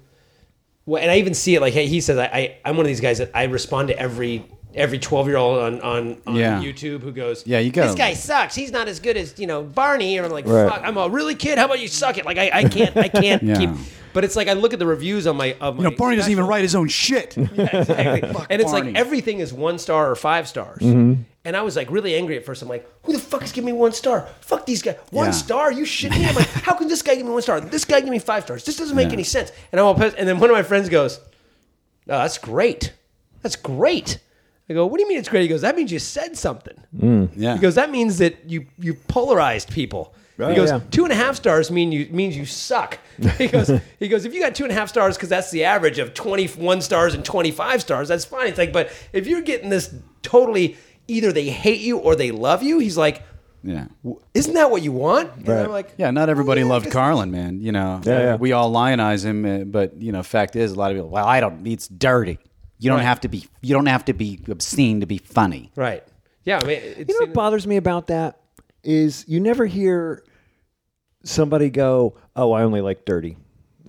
Well, and I even see it like hey, he says I, I I'm one of these guys that I respond to every every 12 year old on on, on
Yeah.
YouTube who goes
Yeah, you gotta-
this guy sucks he's not as good as you know Barney and I'm like
Right.
fuck I'm a really kid how about you suck it like I, I can't I can't
Yeah.
keep but it's like I look at the reviews on my of my
You know, Barney doesn't even write his own shit.
exactly. and it's
Barney.
like everything is one star or five stars.
Mm-hmm.
And I was like really angry at first. I'm like, who the fuck is giving me one star? Fuck these guys. One
Yeah.
star? You shitting me? I'm like, how can this guy give me one star? This guy give me five stars. This doesn't make
Yeah.
any sense. And I'm all pissed. And then one of my friends goes, no, that's great. That's great. I go, what do you mean it's great? He goes, that means you said something. Mm.
Yeah.
He goes, that means that you you polarized people.
Right.
he goes,
Yeah.
two and a half stars mean you means you suck. He goes, he goes, if you got two and a half stars because that's the average of twenty one stars and twenty five stars, that's fine. It's like, but if you're getting this totally, either they hate you or they love you. He's like,
yeah.
isn't that what you want? And
Right.
I'm like,
Yeah, not everybody
"Oh, yeah,
loved
'cause-
Carlin, man. You know,
Yeah, yeah.
we all lionize him, uh, but you know, fact is, a lot of people. Well, I don't. It's dirty. You don't
Right.
have to be. You don't have to be obscene to be funny.
Right. Yeah. I mean, it's,
You know what bothers me about that is you never hear somebody go, "Oh, I only like dirty."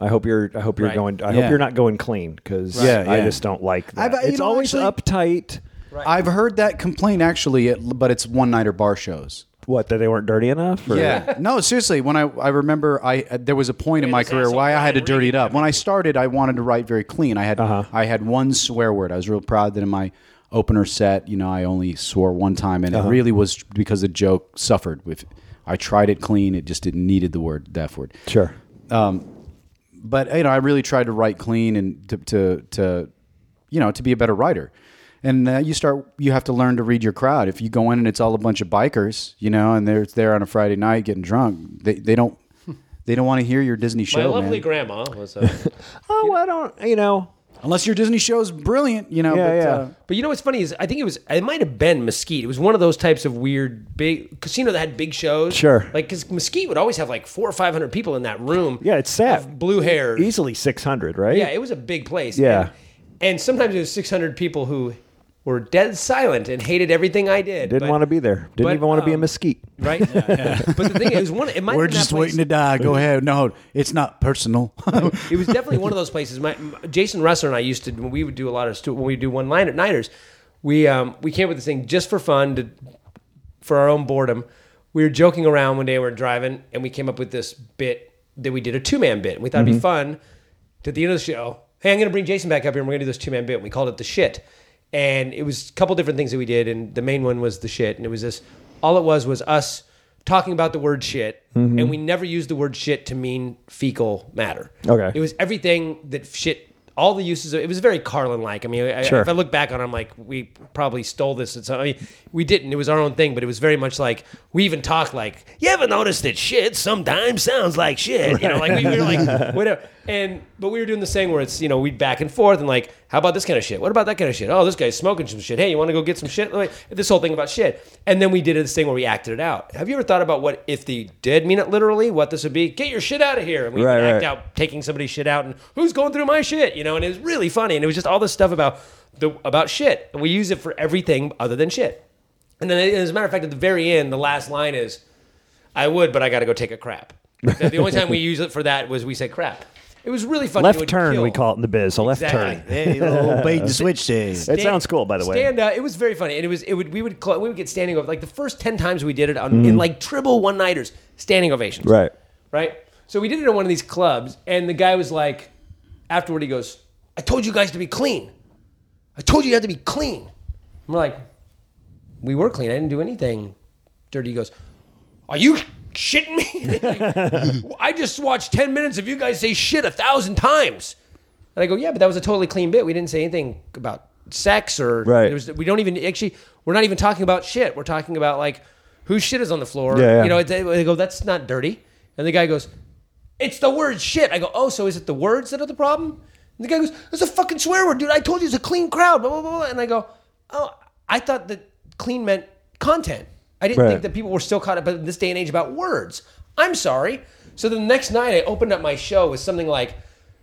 I hope you're. I hope you're
Right.
going. I
Yeah.
hope you're not going clean because
Yeah,
I just don't like that.
I've-
it's always
actually-
uptight.
I've heard that complaint actually, at, but it's one nighter bar shows.
What that they weren't dirty enough? Or?
Yeah. no, seriously. When I I remember I uh, there was a point in my
this
career
asshole
why I had to
Brian
dirty it
Regan
up. When I started, I wanted to write very clean. I had
Uh-huh.
I had one swear word. I was real proud that in my opener set, you know, I only swore one time, and
Uh-huh.
it really was because the joke suffered with. I tried it clean. It just didn't needed the word the F word.
Sure.
but you know, I really tried to write clean and to to, to you know to be a better writer. And uh, you start, you have to learn to read your crowd. If you go in and it's all a bunch of bikers, you know, and they're there on a Friday night getting drunk, they, they don't they don't want to hear your Disney show.
my lovely
man.
grandma was. Uh,
Oh, I don't. You know.
Unless your Disney show is brilliant, you know.
Yeah,
but,
yeah.
Uh,
But you know what's funny is I think it was it might have been Mesquite. It was one of those types of weird big casino that had big shows.
Sure.
like because Mesquite would always have like four or five hundred people in that room.
Yeah, it's sad.
blue hair.
Easily six hundred, right?
Yeah, it was a big place.
Yeah.
and, and sometimes it was six hundred people who were dead silent and hated everything I did.
Didn't
but-
want to be there. Didn't
but,
even want to be a
um,
mesquite.
right. But the thing is, one it might
we're just
place-
waiting to die. Go ahead. No, it's not personal.
it was definitely one of those places. My, my- Jason Resler and I used to when we would do a lot of stu- when we do one line at nighters, we um, we came up with this thing just for fun to for our own boredom. We were joking around one day. We were driving and we came up with this bit that we did a two man bit. And we thought it'd be fun to at the end of the show. Hey, I'm going to bring Jason back up here and we're going to do this two man bit. And we called it the shit. And it was a couple different things that we did. And the main one was the shit. And it was this all it was was us talking about the word shit. Mm-hmm. And we never used the word shit to mean fecal matter.
Okay.
It was everything that shit. All the uses of it was very Carlin like. I mean, I,
Sure.
if I look back on, it, I'm like, we probably stole this. It's, I mean, we didn't. It was our own thing, but it was very much like we even talked like, you ever noticed that shit sometimes sounds like shit? You know, like we, we were like whatever. And but we were doing this thing where it's you know we would back and forth and like, how about this kind of shit? What about that kind of shit? Oh, this guy's smoking some shit. Hey, you want to go get some shit? Like, this whole thing about shit. And then we did this thing where we acted it out. Have you ever thought about what if they did mean it literally? What this would be? Get your shit out of here. And we
Right,
act
right.
out taking somebody's shit out and who's going through my shit, you know, and it was really funny. And it was just all this stuff about the about shit. And we use it for everything other than shit. And then as a matter of fact, at the very end, the last line is, I would, but I gotta go take a crap. The only time we use it for that was we say crap. It was really funny. It
Left turn,
kill.
we call it in the biz. A left
Exactly.
turn.
hey, little bait and switch days.
It sounds cool, by the way.
Stand uh, it was very funny, and it was it would we would cl- we would get standing over like the first ten times we did it on
Mm-hmm.
in like triple one nighters, standing ovations.
Right.
right? So we did it at one of these clubs, and the guy was like, afterward, he goes, "I told you guys to be clean. I told you you had to be clean." And we're like, "We were clean. I didn't do anything dirty." He goes, "Are you shitting me? I just watched ten minutes of you guys say shit a thousand times." And I go, "Yeah, but that was a totally clean bit. We didn't say anything about sex or
Right.
Was, we don't even actually. We're not even talking about shit. We're talking about like." Whose shit is on the floor?
Yeah, yeah.
You know, they they go, that's not dirty. And the guy goes, it's the word shit. I go, oh, so is it the words that are the problem? And the guy goes, it's a fucking swear word, dude. I told you it's a clean crowd. Blah, blah, blah, blah. And I go, oh, I thought that clean meant content. I didn't
Right.
think that people were still caught up in this day and age about words. I'm sorry. So the next night I opened up my show with something like,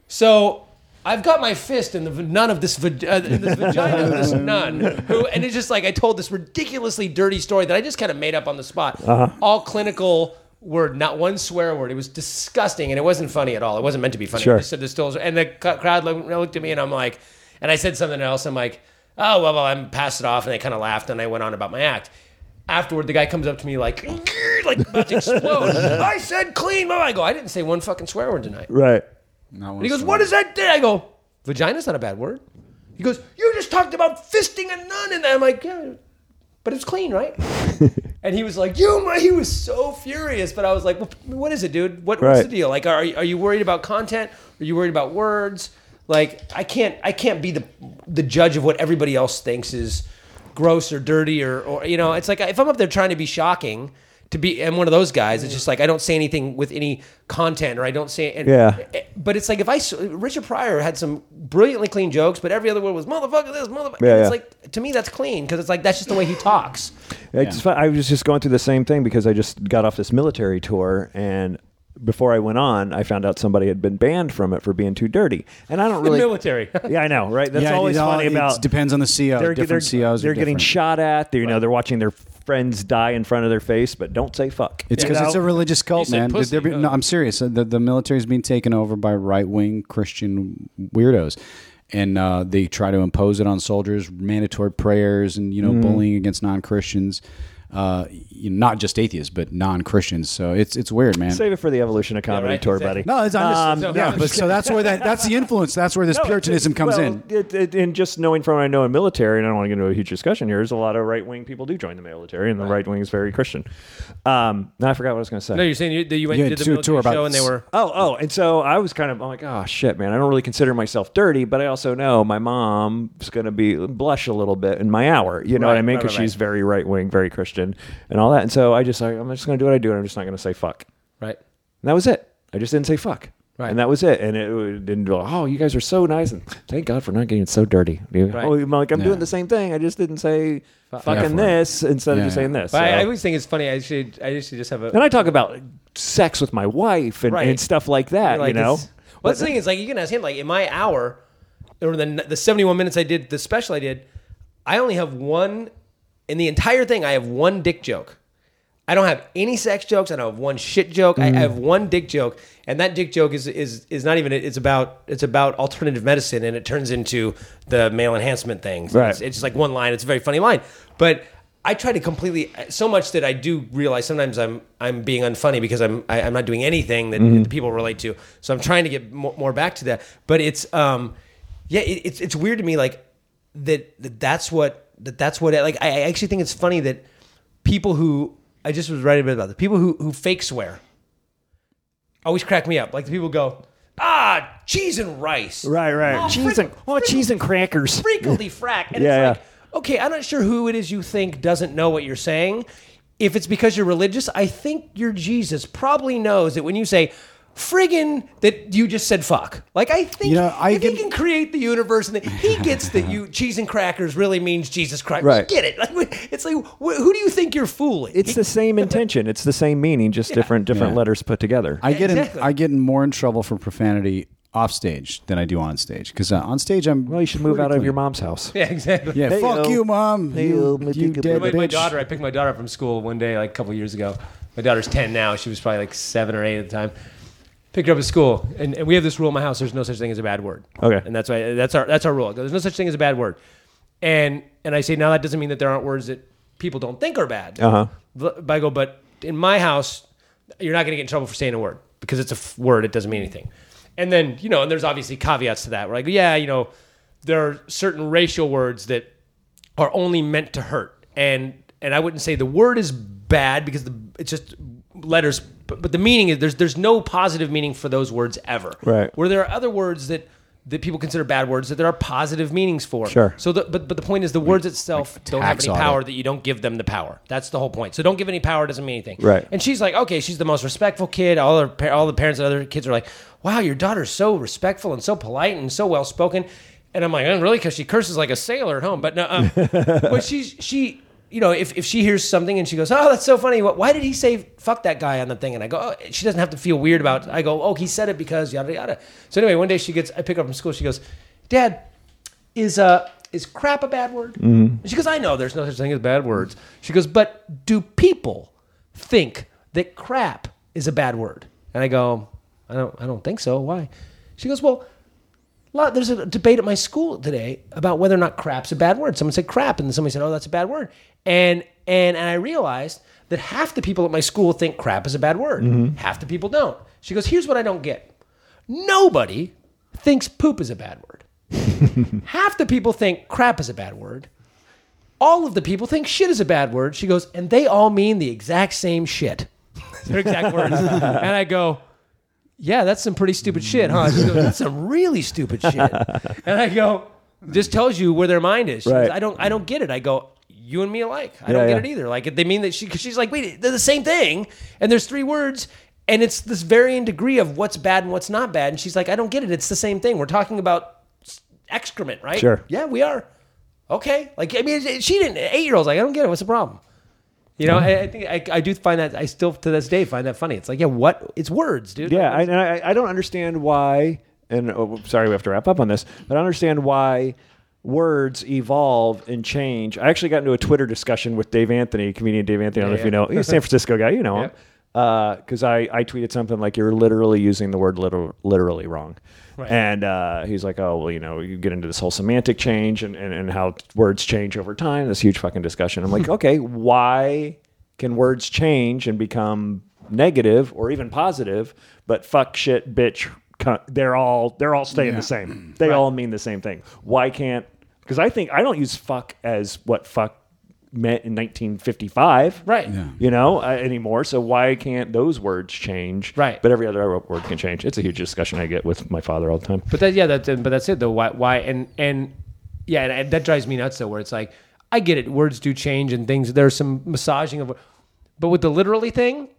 so I've got my fist in the nun of this, uh, vagina of this nun, who, and it's just like I told this ridiculously dirty story that I just kind of made up on the spot. All clinical word, not one swear word. It was disgusting, and it wasn't funny at all. It wasn't meant to be funny.
Sure.
I just said the stills, and the crowd looked, looked at me, and I'm like, and I said something else. I'm like, oh well, well, I'm passed it off, and they kind of laughed, and I went on about my act. Afterward, the guy comes up to me like, like about to explode. I said clean. I go, I didn't say one fucking swear word tonight.
Right.
And he goes, "What does that do?" I go, "Vagina's not a bad word." He goes, "You just talked about fisting a nun," and I'm like, "Yeah, but it's clean, right? and he was like, "You," he was so furious. But I was like, well, "What is it, dude? What, What's
Right.
the deal? Like, are you- are you worried about content? Are you worried about words? Like, I can't I can't be the the judge of what everybody else thinks is gross or dirty or or you know, it's like if I'm up there trying to be shocking." To be, I'm one of those guys. It's just like I don't say anything with any content, or I don't say. And,
Yeah.
Eh, but it's like if I Richard Pryor had some brilliantly clean jokes, but every other word was motherfucker this, motherfucker.
Yeah,
it's
yeah.
like to me that's clean because it's like that's just the way he talks.
I, just, I was just going through the same thing because I just got off this military tour and before I went on, I found out somebody had been banned from it for being too dirty. And I don't
The
really
military.
Yeah, I know, right? That's
Yeah,
always
you know,
funny
it
about
depends on the CO.
They're,
Different
they're,
COs
they're getting
different.
shot at. They're, you know, they're watching their friends die in front of their face, but don't say fuck.
It's because it's a religious cult,
said
man.
pussy,
They're be- no, I'm serious. The, the military's being taken over by right wing Christian weirdos. And uh, they try to impose it on soldiers, mandatory prayers, and you know,
Mm-hmm.
bullying against non Christians, uh, you know, not just atheists, but non Christians. So it's it's weird, man.
Save it for the evolution of comedy
right,
tour,
exactly.
buddy.
no, it's, I'm just,
Um,
yeah, but so that's where that that's the influence. That's where this
No,
Puritanism
it-
comes
well,
in.
It, it, and just knowing from what I know in military, and I don't want to get into a huge discussion here, is a lot of right wing people do join the military, and the right wing is very Christian. Um, now I forgot what I was going to say.
No, you're saying you, that you went
Yeah,
did the
to-
military
tour about
show and they were
Oh, oh, and so I was kind of I'm like, oh shit, man. I don't really consider myself dirty, but I also know my mom's gonna be blush a little bit in my hour. You know what I
Right,
mean?
right,
Because
right,
she's
right.
very right wing, very Christian, and all that. And so I just like, I'm just gonna do what I do, and I'm just not gonna say fuck.
right.
And that was it. I just didn't say fuck.
Right.
And that was it. And it didn't go, oh, you guys are so nice. And thank God for not getting so dirty.
Right.
Oh, I'm like, I'm
Yeah.
doing the same thing. I just didn't say fucking
Yeah.
this instead of
Yeah.
just saying this.
But I,
So-
I always think it's funny. I should I used to just have a
and I talk about sex with my wife and,
Right.
and stuff like that,
Like,
you know?
it's- Well, the thing is, like, you can ask him, like, in my hour, or the the seventy one minutes I did, the special I did, I only have one in the entire thing. I have one dick joke. I don't have any sex jokes. I don't have one shit joke. I, I have one dick joke, and that dick joke is is is not even. It's about it's about alternative medicine, and it turns into the male enhancement thing. So
Right.
It's, it's just like one line. It's a very funny line, but. I try to completely so much that I do realize sometimes I'm I'm being unfunny because I'm I, I'm not doing anything that
Mm-hmm.
people relate to. So I'm trying to get more, more back to that. But it's um yeah it, it's it's weird to me like that, that that's what that that's what it, like I, I actually think it's funny that people who I just was writing a bit about the people who who fake swear always crack me up. Like the people go ah cheese and rice
Right, right.
Oh,
cheese
frick-
and oh, cheese and crackers.
Frequently frack. And
Yeah,
it's like, okay, I'm not sure who it is you think doesn't know what you're saying. If it's because you're religious, I think your Jesus probably knows that when you say friggin' that you just said fuck. Like I think
You know, I
if he
can-
can create the universe and that he gets that you cheese and crackers really means Jesus Christ.
Right.
Get it? Like, it's like wh- who do you think you're fooling?
It's the same intention. It's the same meaning, just different different
Yeah.
letters put together.
I get
Exactly.
in, I get in more in trouble for profanity off stage than I do on stage because uh, on stage I'm
well, you should move
pretty
out of your mom's house.
yeah, exactly.
Yeah,
Hey,
fuck
yo.
you, mom.
Hey,
you,
yo,
you
my-
dead
my,
bitch.
my daughter, I picked my daughter up from school one day, like a couple years ago. My daughter's 10 now. She was probably like seven or eight at the time. Picked her up at school. And, and we have this rule in my house there's no such thing as a bad word.
Okay.
And that's why that's our that's our rule. There's no such thing as a bad word. And and I say, now that doesn't mean that there aren't words that people don't think are bad.
Uh-huh.
But I go, but in my house, you're not going to get in trouble for saying a word because it's a f- word. It doesn't mean anything. And then, you know, and there's obviously caveats to that. We're like, yeah, you know, there are certain racial words that are only meant to hurt. And and I wouldn't say the word is bad because the, it's just letters, but, but the meaning is there's there's no positive meaning for those words ever.
Right.
Where there are other words that that people consider bad words that there are positive meanings for.
Sure.
So the, but but the point is the words itself don't have any power that you don't give them the power. That's the whole point. So don't give any power doesn't mean anything.
Right.
And she's like, okay, she's the most respectful kid. All her pa- all the parents and other kids are like, wow, your daughter's so respectful and so polite and so well spoken. And I'm like, oh, really? Because she curses like a sailor at home. But no, um, but she's she. You know, if, if she hears something and she goes, "Oh, that's so funny! What, why did he say fuck that guy on the thing?" and I go, "Oh," she doesn't have to feel weird about. It. I go, "Oh, he said it because yada yada." So anyway, one day she gets, I pick her up from school. She goes, "Dad, is uh is crap a bad word?" And She goes, "I know there's no such thing as bad words." She goes, "But do people think that crap is a bad word?" And I go, "I don't I don't think so. Why?" She goes, "Well, lot, there's a debate at my school today about whether or not crap's a bad word. Someone said crap, and then somebody said, "Oh, that's a bad word." And and and I realized that half the people at my school think crap is a bad word. Mm-hmm. Half the people don't. She goes, "Here's what I don't get. Nobody thinks poop is a bad word. half the people think crap is a bad word. all of the people think shit is a bad word. She goes, and they all mean the exact same shit. Their exact words. and I go, yeah, that's some pretty stupid shit, huh? She goes, that's some really stupid shit. And I go, this tells you where their mind is. She goes, I don't, I don't get it. I go, you and me alike. I
Yeah,
don't get
yeah.
it either. Like they mean that she, cause she's like, wait, they're the same thing, and there's three words, and it's this varying degree of what's bad and what's not bad. And she's like, I don't get it. It's the same thing. We're talking about s- excrement, right?
Sure.
Yeah, we are. Okay. Like I mean, she didn't. Eight year olds like, I don't get it. What's the problem? You know, I, I think I, I do find that I still to this day find that funny. It's like, yeah, what? It's words, dude.
Yeah, I, and I, I don't understand why. And oh, sorry, we have to wrap up on this. But I understand why words evolve and change. I actually got into a Twitter discussion with Dave Anthony, comedian Dave Anthony. I don't know if
yeah.
you know. He's a San Francisco guy. You know him. Because I, I tweeted something like, you're literally using the word liter- literally wrong. And uh, he's like, oh, well, you know, you get into this whole semantic change and, and, and how words change over time, this huge fucking discussion. I'm like, okay, why can words change and become negative or even positive, but fuck, shit, bitch, cunt, they're all they're all staying the same. They all mean the same thing. Why can't? Because I think I don't use fuck as what fuck meant in 1955,
Right.
You know, uh, anymore. So why can't those words change?
Right.
But every other word can change. It's a huge discussion I get with my father all the time.
But that, yeah, that, but that's it though. Why, why, and and yeah, and, and that drives me nuts though. Where it's like, I get it, words do change and things. There's some massaging of, but with the literally thing,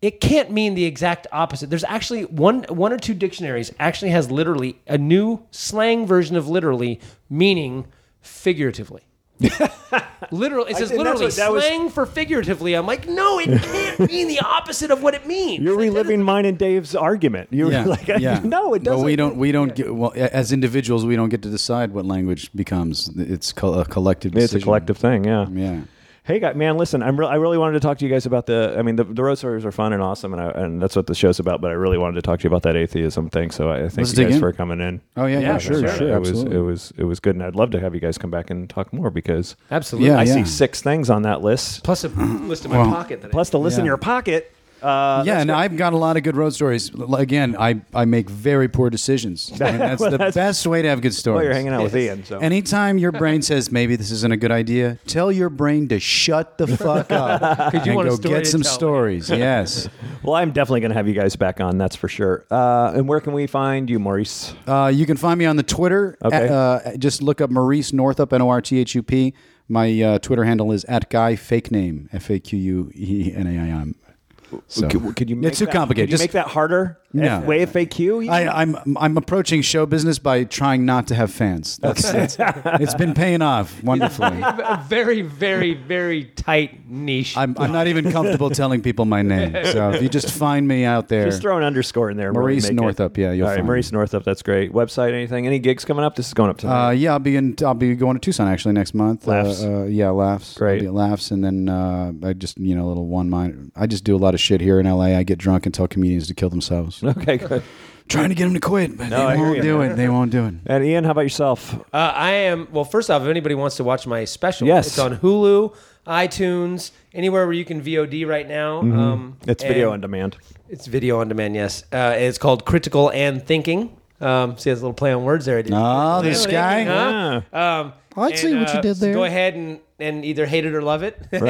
it can't mean the exact opposite. There's actually one one or two dictionaries actually has literally a new slang version of literally meaning figuratively. literally, it says
and that's
literally
what- that was-
slang for figuratively. I'm like, no, it can't mean the opposite of what it means.
You're
Like, that
reliving mine and Dave's argument. You're
Yeah,
like,
yeah.
no, it doesn't.
But we don't. We don't get. Well, as individuals, we don't get to decide what language becomes. It's co- a collective.
It's a
decision.
collective thing. Yeah.
Yeah.
Hey, guy, man, listen. I'm re- I really wanted to talk to you guys about the. I mean, the, the road stories are fun and awesome, and I, and that's what the show's about. But I really wanted to talk to you about that atheism thing. So I thank
Let's
you guys
in.
for coming in.
Oh yeah. Yeah.
Yeah,
sure.
sure.
Sure.
it was it was it was good, and I'd love to have you guys come back and talk more because
Absolutely.
Yeah,
I
yeah.
see six things on that list,
Plus a list in my
Well,
pocket. That
plus the list in your pocket. Uh,
yeah, and I've got a lot of good road stories. Again, I, I make very poor decisions. And that's
Well,
the
that's-
best way to have good stories.
well, you're hanging out with Ian. So
Anytime your brain says maybe this isn't a good idea, tell your brain to shut the fuck up
you
and
want
go get some stories. Yes,
well, I'm definitely going to have you guys back on. That's for sure. Uh, and where can we find you, Maurice?
uh, you can find me on the Twitter.
Okay.
Uh, just look up Maurice Northup, N O R T H U P. My uh, Twitter handle is at guy fake name F A Q U E N A I M. So.
Could, could you? Make
It's too
that-
complicated.
Could you
Just-
make that harder?
No.
F- way FAQ.
I, I'm I'm approaching show business by trying not to have fans. That's it's, it's been paying off wonderfully.
a very, very, very tight niche.
I'm, I'm not even comfortable telling people my name. So if you just find me out there,
Just throw an underscore in there. and
Maurice
really make it-
Northup, yeah, you'll
All right,
find
Maurice
me.
Northup. That's great. Website, anything? Any gigs coming up? This is going up tonight.
uh, yeah, I'll be in. I'll be going to Tucson actually next month.
Laffs.
Uh, uh, yeah, Laffs.
Great.
I'll be at Laffs, and then uh, I just you know a little one mind. I just do a lot of shit here in LA. I get drunk and tell comedians to kill themselves,
okay, good.
trying to get them to quit, but
No, I
they
hear
won't
you,
do it. They won't do it.
And Ian, how about yourself?
Uh, I am well. First off, if anybody wants to watch my special,
Yes.
it's on Hulu, iTunes, anywhere where you can VOD right now. Um,
It's video on demand.
It's video on demand. Yes, uh, it's called Critical and Thinking. Um, see, there's a little play on words there. I did.
Oh,
Play
this guy.
thinking, huh? Um,
I
and,
see what you
uh,
did
so
there.
Go ahead and, and either hate it or love it. and,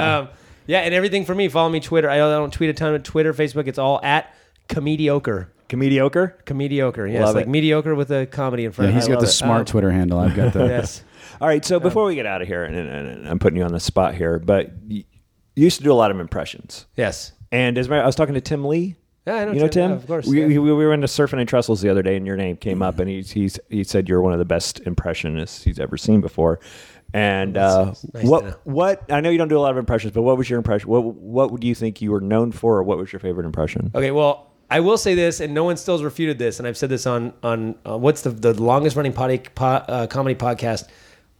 um, yeah, and everything for me. Follow me Twitter. I don't tweet a ton of Twitter, Facebook. It's all at Comediocre.
Comediocre.
Comediocre. Yes,
Love
like
it.
mediocre with a comedy in front.
Yeah,
of
he's
it.
got the
it.
smart
Um,
Twitter handle. I've got the.
Yes.
All right. So before we get out of here, and, and, and I'm putting you on the spot here, but you, you used to do a lot of impressions.
Yes.
And as a matter- I was talking to Tim Lee.
Yeah, I know
you know
Tim,
Tim.
yeah, of course,
We,
yeah.
we, we were into surfing and trestles the other day, and your name came up, and he's, he's he said you're one of the best impressionists he's ever seen before. And uh,
nice
what what I know you don't do a lot of impressions, but what was your impression? What what would you think you were known for, or what was your favorite impression?
Okay, well, I will say this, and no one still has refuted this, and I've said this on on uh, what's the the longest running potty, po, uh, comedy podcast.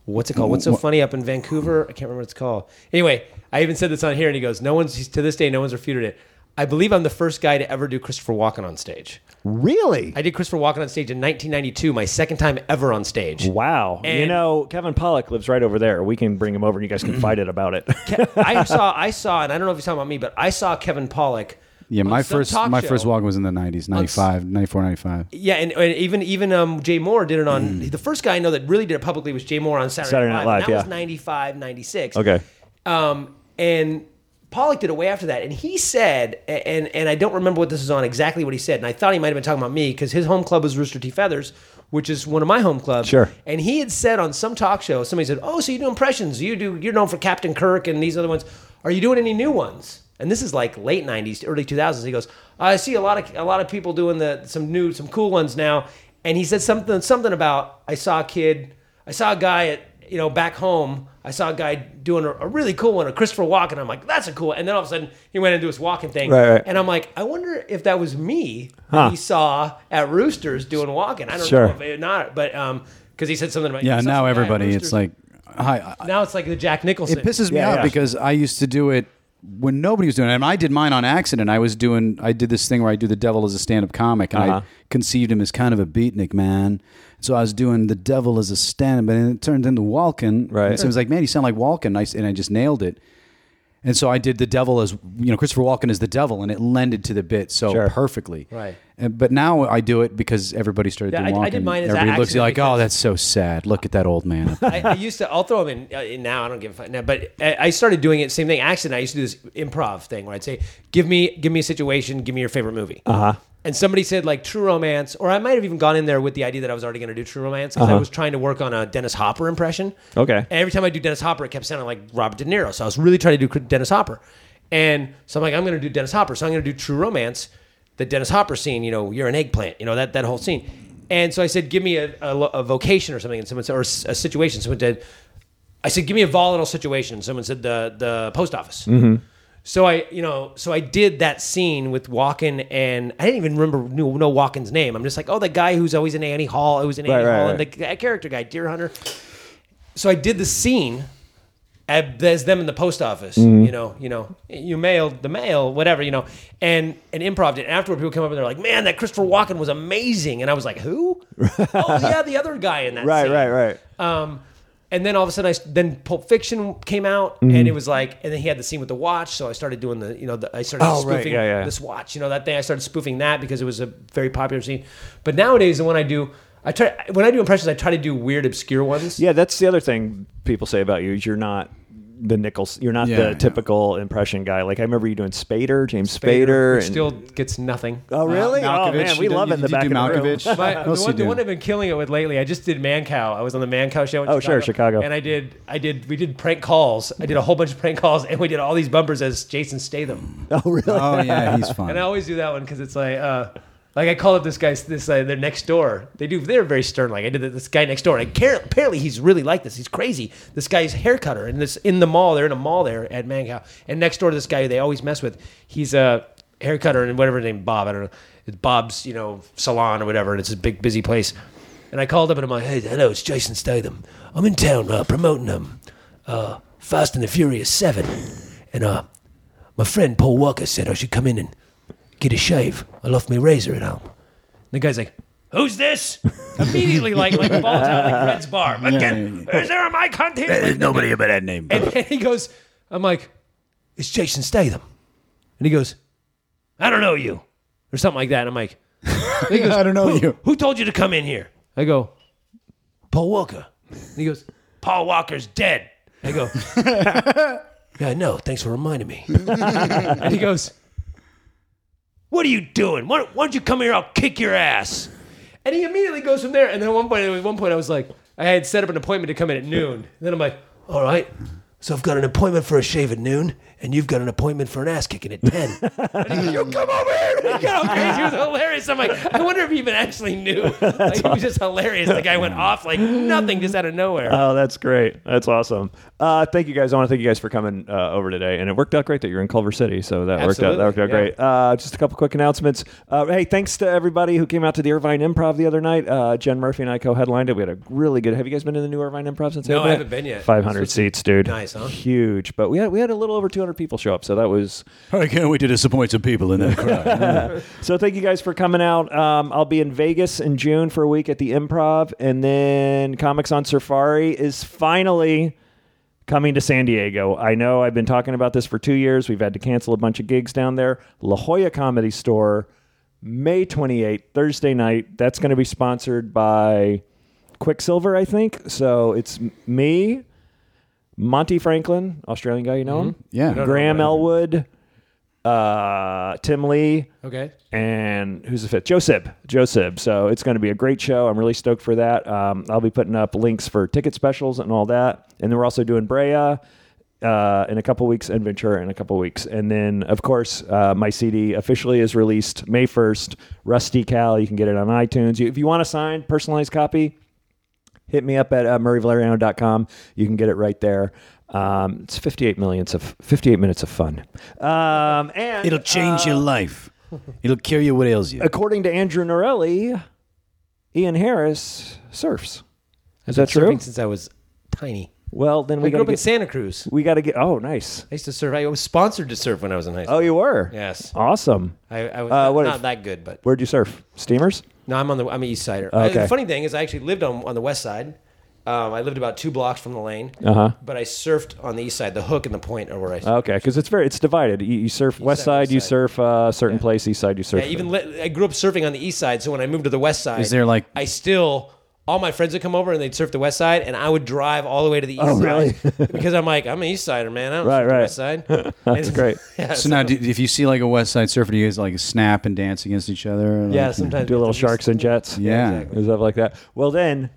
What's it called? What's so funny up in Vancouver? I can't remember what it's called. Anyway, I even said this on here, and he goes, "No one's to this day, no one's refuted it." I believe I'm the first guy to ever do Christopher Walken on stage.
Really?
I did Christopher Walken on stage in 1992, my second time ever on stage.
Wow. you know, Kevin Pollak lives right over there. We can bring him over and you guys can fight it about it.
Ke- I saw, I saw, and I don't know if you're talking about me, but I saw Kevin Pollak
Yeah, my
some
first
talk
my
show.
first walk was in the 90s, 95, 94, 95.
Yeah, and, and even even um, Jay Mohr did it on
Mm.
the first guy I know that really did it publicly was Jay Mohr on Saturday,
Saturday
Night
Night
Live.
Live,
and that was 95, 96.
Okay.
Um, and Pollak did it way after that, and he said, and and I don't remember what this is on exactly what he said, and I thought he might have been talking about me because his home club was Rooster T. Feathers, which is one of my home clubs.
Sure.
And he had said on some talk show, somebody said, "Oh, so you do impressions? You do? You're known for Captain Kirk and these other ones. Are you doing any new ones?" And this is like late '90s, early 2000s. He goes, "I see a lot of a lot of people doing the some new, some cool ones now." And he said something something about I saw a kid, I saw a guy at you know back home. I saw a guy doing a, a really cool one, a Christopher Walken. I'm like, that's a cool. And then all of a sudden, he went into his Walken thing,
Right, right.
and I'm like, I wonder if that was me
Huh.
that he saw at Roosters doing Walken. I don't
Sure.
know if it not, but um, because he said something about
Yeah, now
some guy at
everybody, it's like, hi. I-
now it's like the Jack Nicholson.
It pisses me
Yeah,
out
yeah.
because I used to do it when nobody was doing it. And I did mine on accident. I was doing, I did this thing where I do the devil as a stand up comic. And
Uh-huh.
I conceived him as kind of a beatnik man. So I was doing the devil as a stand up, and it turned into Walken.
Right.
And so it was like, man, you sound like Walken. And I, and I just nailed it. And so I did the devil as, you know, Christopher Walken as the devil, and it lended to the bit so
Sure.
perfectly.
Right.
And, but now I do it because everybody started
Yeah,
doing
I-
Walken.
I did mine as
Everybody looks at like, oh,
because-
that's so sad. Look at that old man.
I, I used to. I'll throw him in, uh, in now. I don't give a fuck now. But I, I started doing it. Same thing. Accident. I used to do this improv thing where I'd say, "Give me, give me a situation. Give me your favorite movie." Uh
Uh-huh.
huh. And somebody said like True Romance, or I might have even gone in there with the idea that I was already going to do True Romance because I was trying to work on a Dennis Hopper impression.
Uh-huh. Okay.
And every time I do Dennis Hopper, it kept sounding like Robert De Niro. So I was really trying to do Dennis Hopper. And so I'm like, I'm going to do Dennis Hopper. So I'm going to do True Romance, the Dennis Hopper scene. You know, you're an eggplant. You know that that whole scene. And so I said, give me a, a, a vocation or something. And someone said, or a situation. Someone said, I said, give me a volatile situation. Someone said the the post office. So I, you know, so I did that scene with Walken, and I didn't even remember know, know Walken's name. I'm just like, oh, the guy who's always in Annie Hall, who's in Annie
Right, right,
Hall, and the that character guy, Deer Hunter. So I did the scene at, as them in the post office.
Mm-hmm.
You know, you know, you mailed the mail, whatever, you know, and and improv it. And afterward, people come up and they're like, "Man, that Christopher Walken was amazing," and I was like, "Who? oh yeah, the other guy in that
Right,
scene.
right, right.
Um, and then all of a sudden, I then Pulp Fiction came out,
Mm-hmm.
and it was like, and then he had the scene with the watch, so I started doing the, you know, the, I started
Oh, right,
spoofing
yeah, yeah.
this watch, you know, that thing. I started spoofing that because it was a very popular scene. But nowadays, the one I do, I try when I do impressions, I try to do weird, obscure ones.
Yeah, that's the other thing people say about you is you're not the Nichols. You're not
Yeah,
the
yeah.
typical impression guy. Like I remember you doing Spader, James Spader,
which
and-
still gets nothing.
oh really? oh man, we
you
love
you-
it in the back
do
of the room.
But the one, the one I've been killing it with lately, I just did Mancow. I was on the Mancow show. In
Oh, sure, Chicago.
And I did, I did, we did prank calls. I did a whole bunch of prank calls, and we did all these bumpers as Jason Statham.
Oh really?
oh, yeah, he's fun.
And I always do that one because it's like, uh, like I call up this guy's this uh, they're next door. They do they're very stern. Like I did this guy next door. And I apparently he's really like this. He's crazy. This guy's hair cutter and this in the mall. They're in a mall there at Mancow. And next door to this guy they always mess with. He's a hair cutter and whatever his name Bob. I don't know. It's Bob's you know salon or whatever. And it's a big busy place. And I called up and I'm like, hey, hello, it's Jason Statham. I'm in town uh, promoting um, uh, Fast and the Furious Seven, and uh, my friend Paul Walker said I should come in and get a shave. I left my razor at home. And the guy's like, Who's this? Immediately, like, like balls out, like Red's bar. Again, is there a mic on here?
There's nobody about that name.
And, and he goes, I'm like, It's Jason Statham. And he goes, I don't know you. Or something like that. And I'm like, he goes,
I don't know
"Who-
you."
Who told you to come in here? I go, Paul Walker. And he goes, Paul Walker's dead. I go, Yeah, I know. Thanks for reminding me. and he goes, What are you doing? Why, why don't you come here? I'll kick your ass. And he immediately goes from there. And then at one point, at one point, I was like, I had set up an appointment to come in at noon. And then I'm like, All right. So I've got an appointment for a shave at noon, and you've got an appointment for an ass kicking at ten. And he goes, you come over here. And he got all crazy. It was hilarious. I'm like, I wonder if he even actually knew. Like, it was just hilarious. The guy went off like nothing, just out of nowhere.
Oh, that's great. That's awesome. Uh, thank you guys. I want to thank you guys for coming uh, over today, and it worked out great that you're in Culver City. So that worked out. That worked out
Absolutely,
great. Uh, just a couple quick announcements. Uh, hey, thanks to everybody who came out to the Irvine Improv the other night. Uh, Jen Murphy and I co-headlined it. We had a really good. Have you guys been to the new Irvine Improv since? they
No, I haven't been yet.
500 seats, dude.
Nice, huh?
Huge. But we had we had a little over 200 people show up, so that was
I can't wait to disappoint some people in that crowd.
So thank you guys for coming out. Um, I'll be in Vegas in June for a week at the Improv, and then Comics on Safari is finally coming to San Diego. I know I've been talking about this for two years. We've had to cancel a bunch of gigs down there. La Jolla Comedy Store, May 28th, Thursday night. That's going to be sponsored by Quiksilver, I think. So it's me, Monty Franklin, Australian guy, you know him?
Yeah.
Graham Elwood, uh, Tim Lee,
Okay.
and who's the fifth? Joe Sib. Joe Sib. So it's going to be a great show. I'm really stoked for that. Um, I'll be putting up links for ticket specials and all that. And then we're also doing Brea uh, in a couple weeks and Ventura in a couple weeks. And then, of course, uh, my CD officially is released May 1st. Rusty Cal. You can get it on iTunes. You, if you want a signed, personalized copy, hit me up at uh, murrayvaleriano.com. You can get it right there. Um, it's 58 minutes of 58 minutes of fun. Um, and
It'll change your life. It'll cure you what ails you.
according to Andrew Norelli, Ian Harris surfs. Is that
I've been
true?
surfing Since I was tiny.
Well, then
I
we
grew up
to
in. Santa Cruz.
We got to get. Oh, nice.
I used to surf. I was sponsored to surf when I was in high school.
Oh, you were.
Yes.
Awesome.
I, I was
Uh,
not, not
if-
that good, but
Where'd you surf? Steamers.
no, I'm on the I'm an East Sider.
Okay.
I, the funny thing is, I actually lived on on the West Side. Um, I lived about two blocks from the lane,
Uh huh.
but I surfed on the East Side. The hook and the point are where I.
Okay, because it's very it's divided. You, you surf west
side,
side, you surf uh, certain place. East side, you surf.
Yeah, even li- I grew up surfing on the East Side, so when I moved to the West Side,
Is there, like-
I still all my friends would come over and they'd surf the West Side, and I would drive all the way to the East
Oh,
Side
really?
because I'm like I'm an East Sider, man. I don't
Right,
surf the
right.
West Side.
That's great.
yeah,
So now, do, if you see like a West Side Surfer, do you guys like snap and dance against each other?
yeah, sometimes
Do a little sharks and jets.
Yeah.
exactly.
and stuff like that. Well, then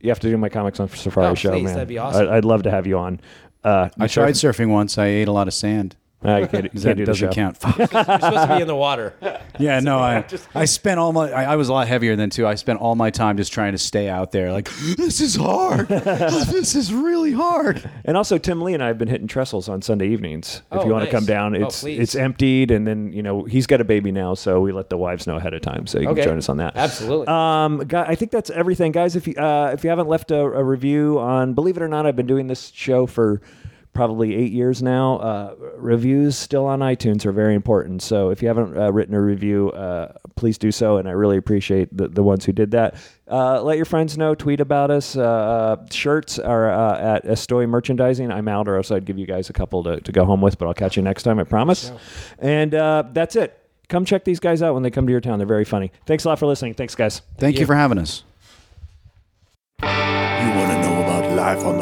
you have to do my comics on Safari
Oh,
show,
please,
man.
that'd be awesome.
I, I'd love to have you on. Uh,
I tried surfing once. I ate a lot of sand.
You can't, you can't do the
doesn't
show.
count. Fuck.
You're supposed to be in the water.
yeah, no, I I spent all my I, I was a lot heavier than two. I spent all my time just trying to stay out there. Like this is hard. this is really hard.
And also, Tim Lee and I have been hitting trestles on Sunday evenings. If
Oh,
you want
nice.
to come down,
Oh,
it's
please.
it's emptied, and then you know he's got a baby now, so we let the wives know ahead of time, so you
Okay.
can join us on that.
Absolutely.
Um, guy, I think that's everything, guys. If you uh, if you haven't left a, a review on, believe it or not, I've been doing this show for probably eight years now. Uh, reviews still on iTunes are very important. So if you haven't uh, written a review, uh, please do so, and I really appreciate the, the ones who did that. Uh, let your friends know. Tweet about us. Uh, uh, shirts are uh, at Estoy Merchandising. I'm out, or else I'd give you guys a couple to, to go home with. But I'll catch you next time. I promise. And uh, that's it. Come check these guys out when they come to your town. They're very funny. Thanks a lot for listening. Thanks, guys.
Thank you for having us.
You want to know about life on the road?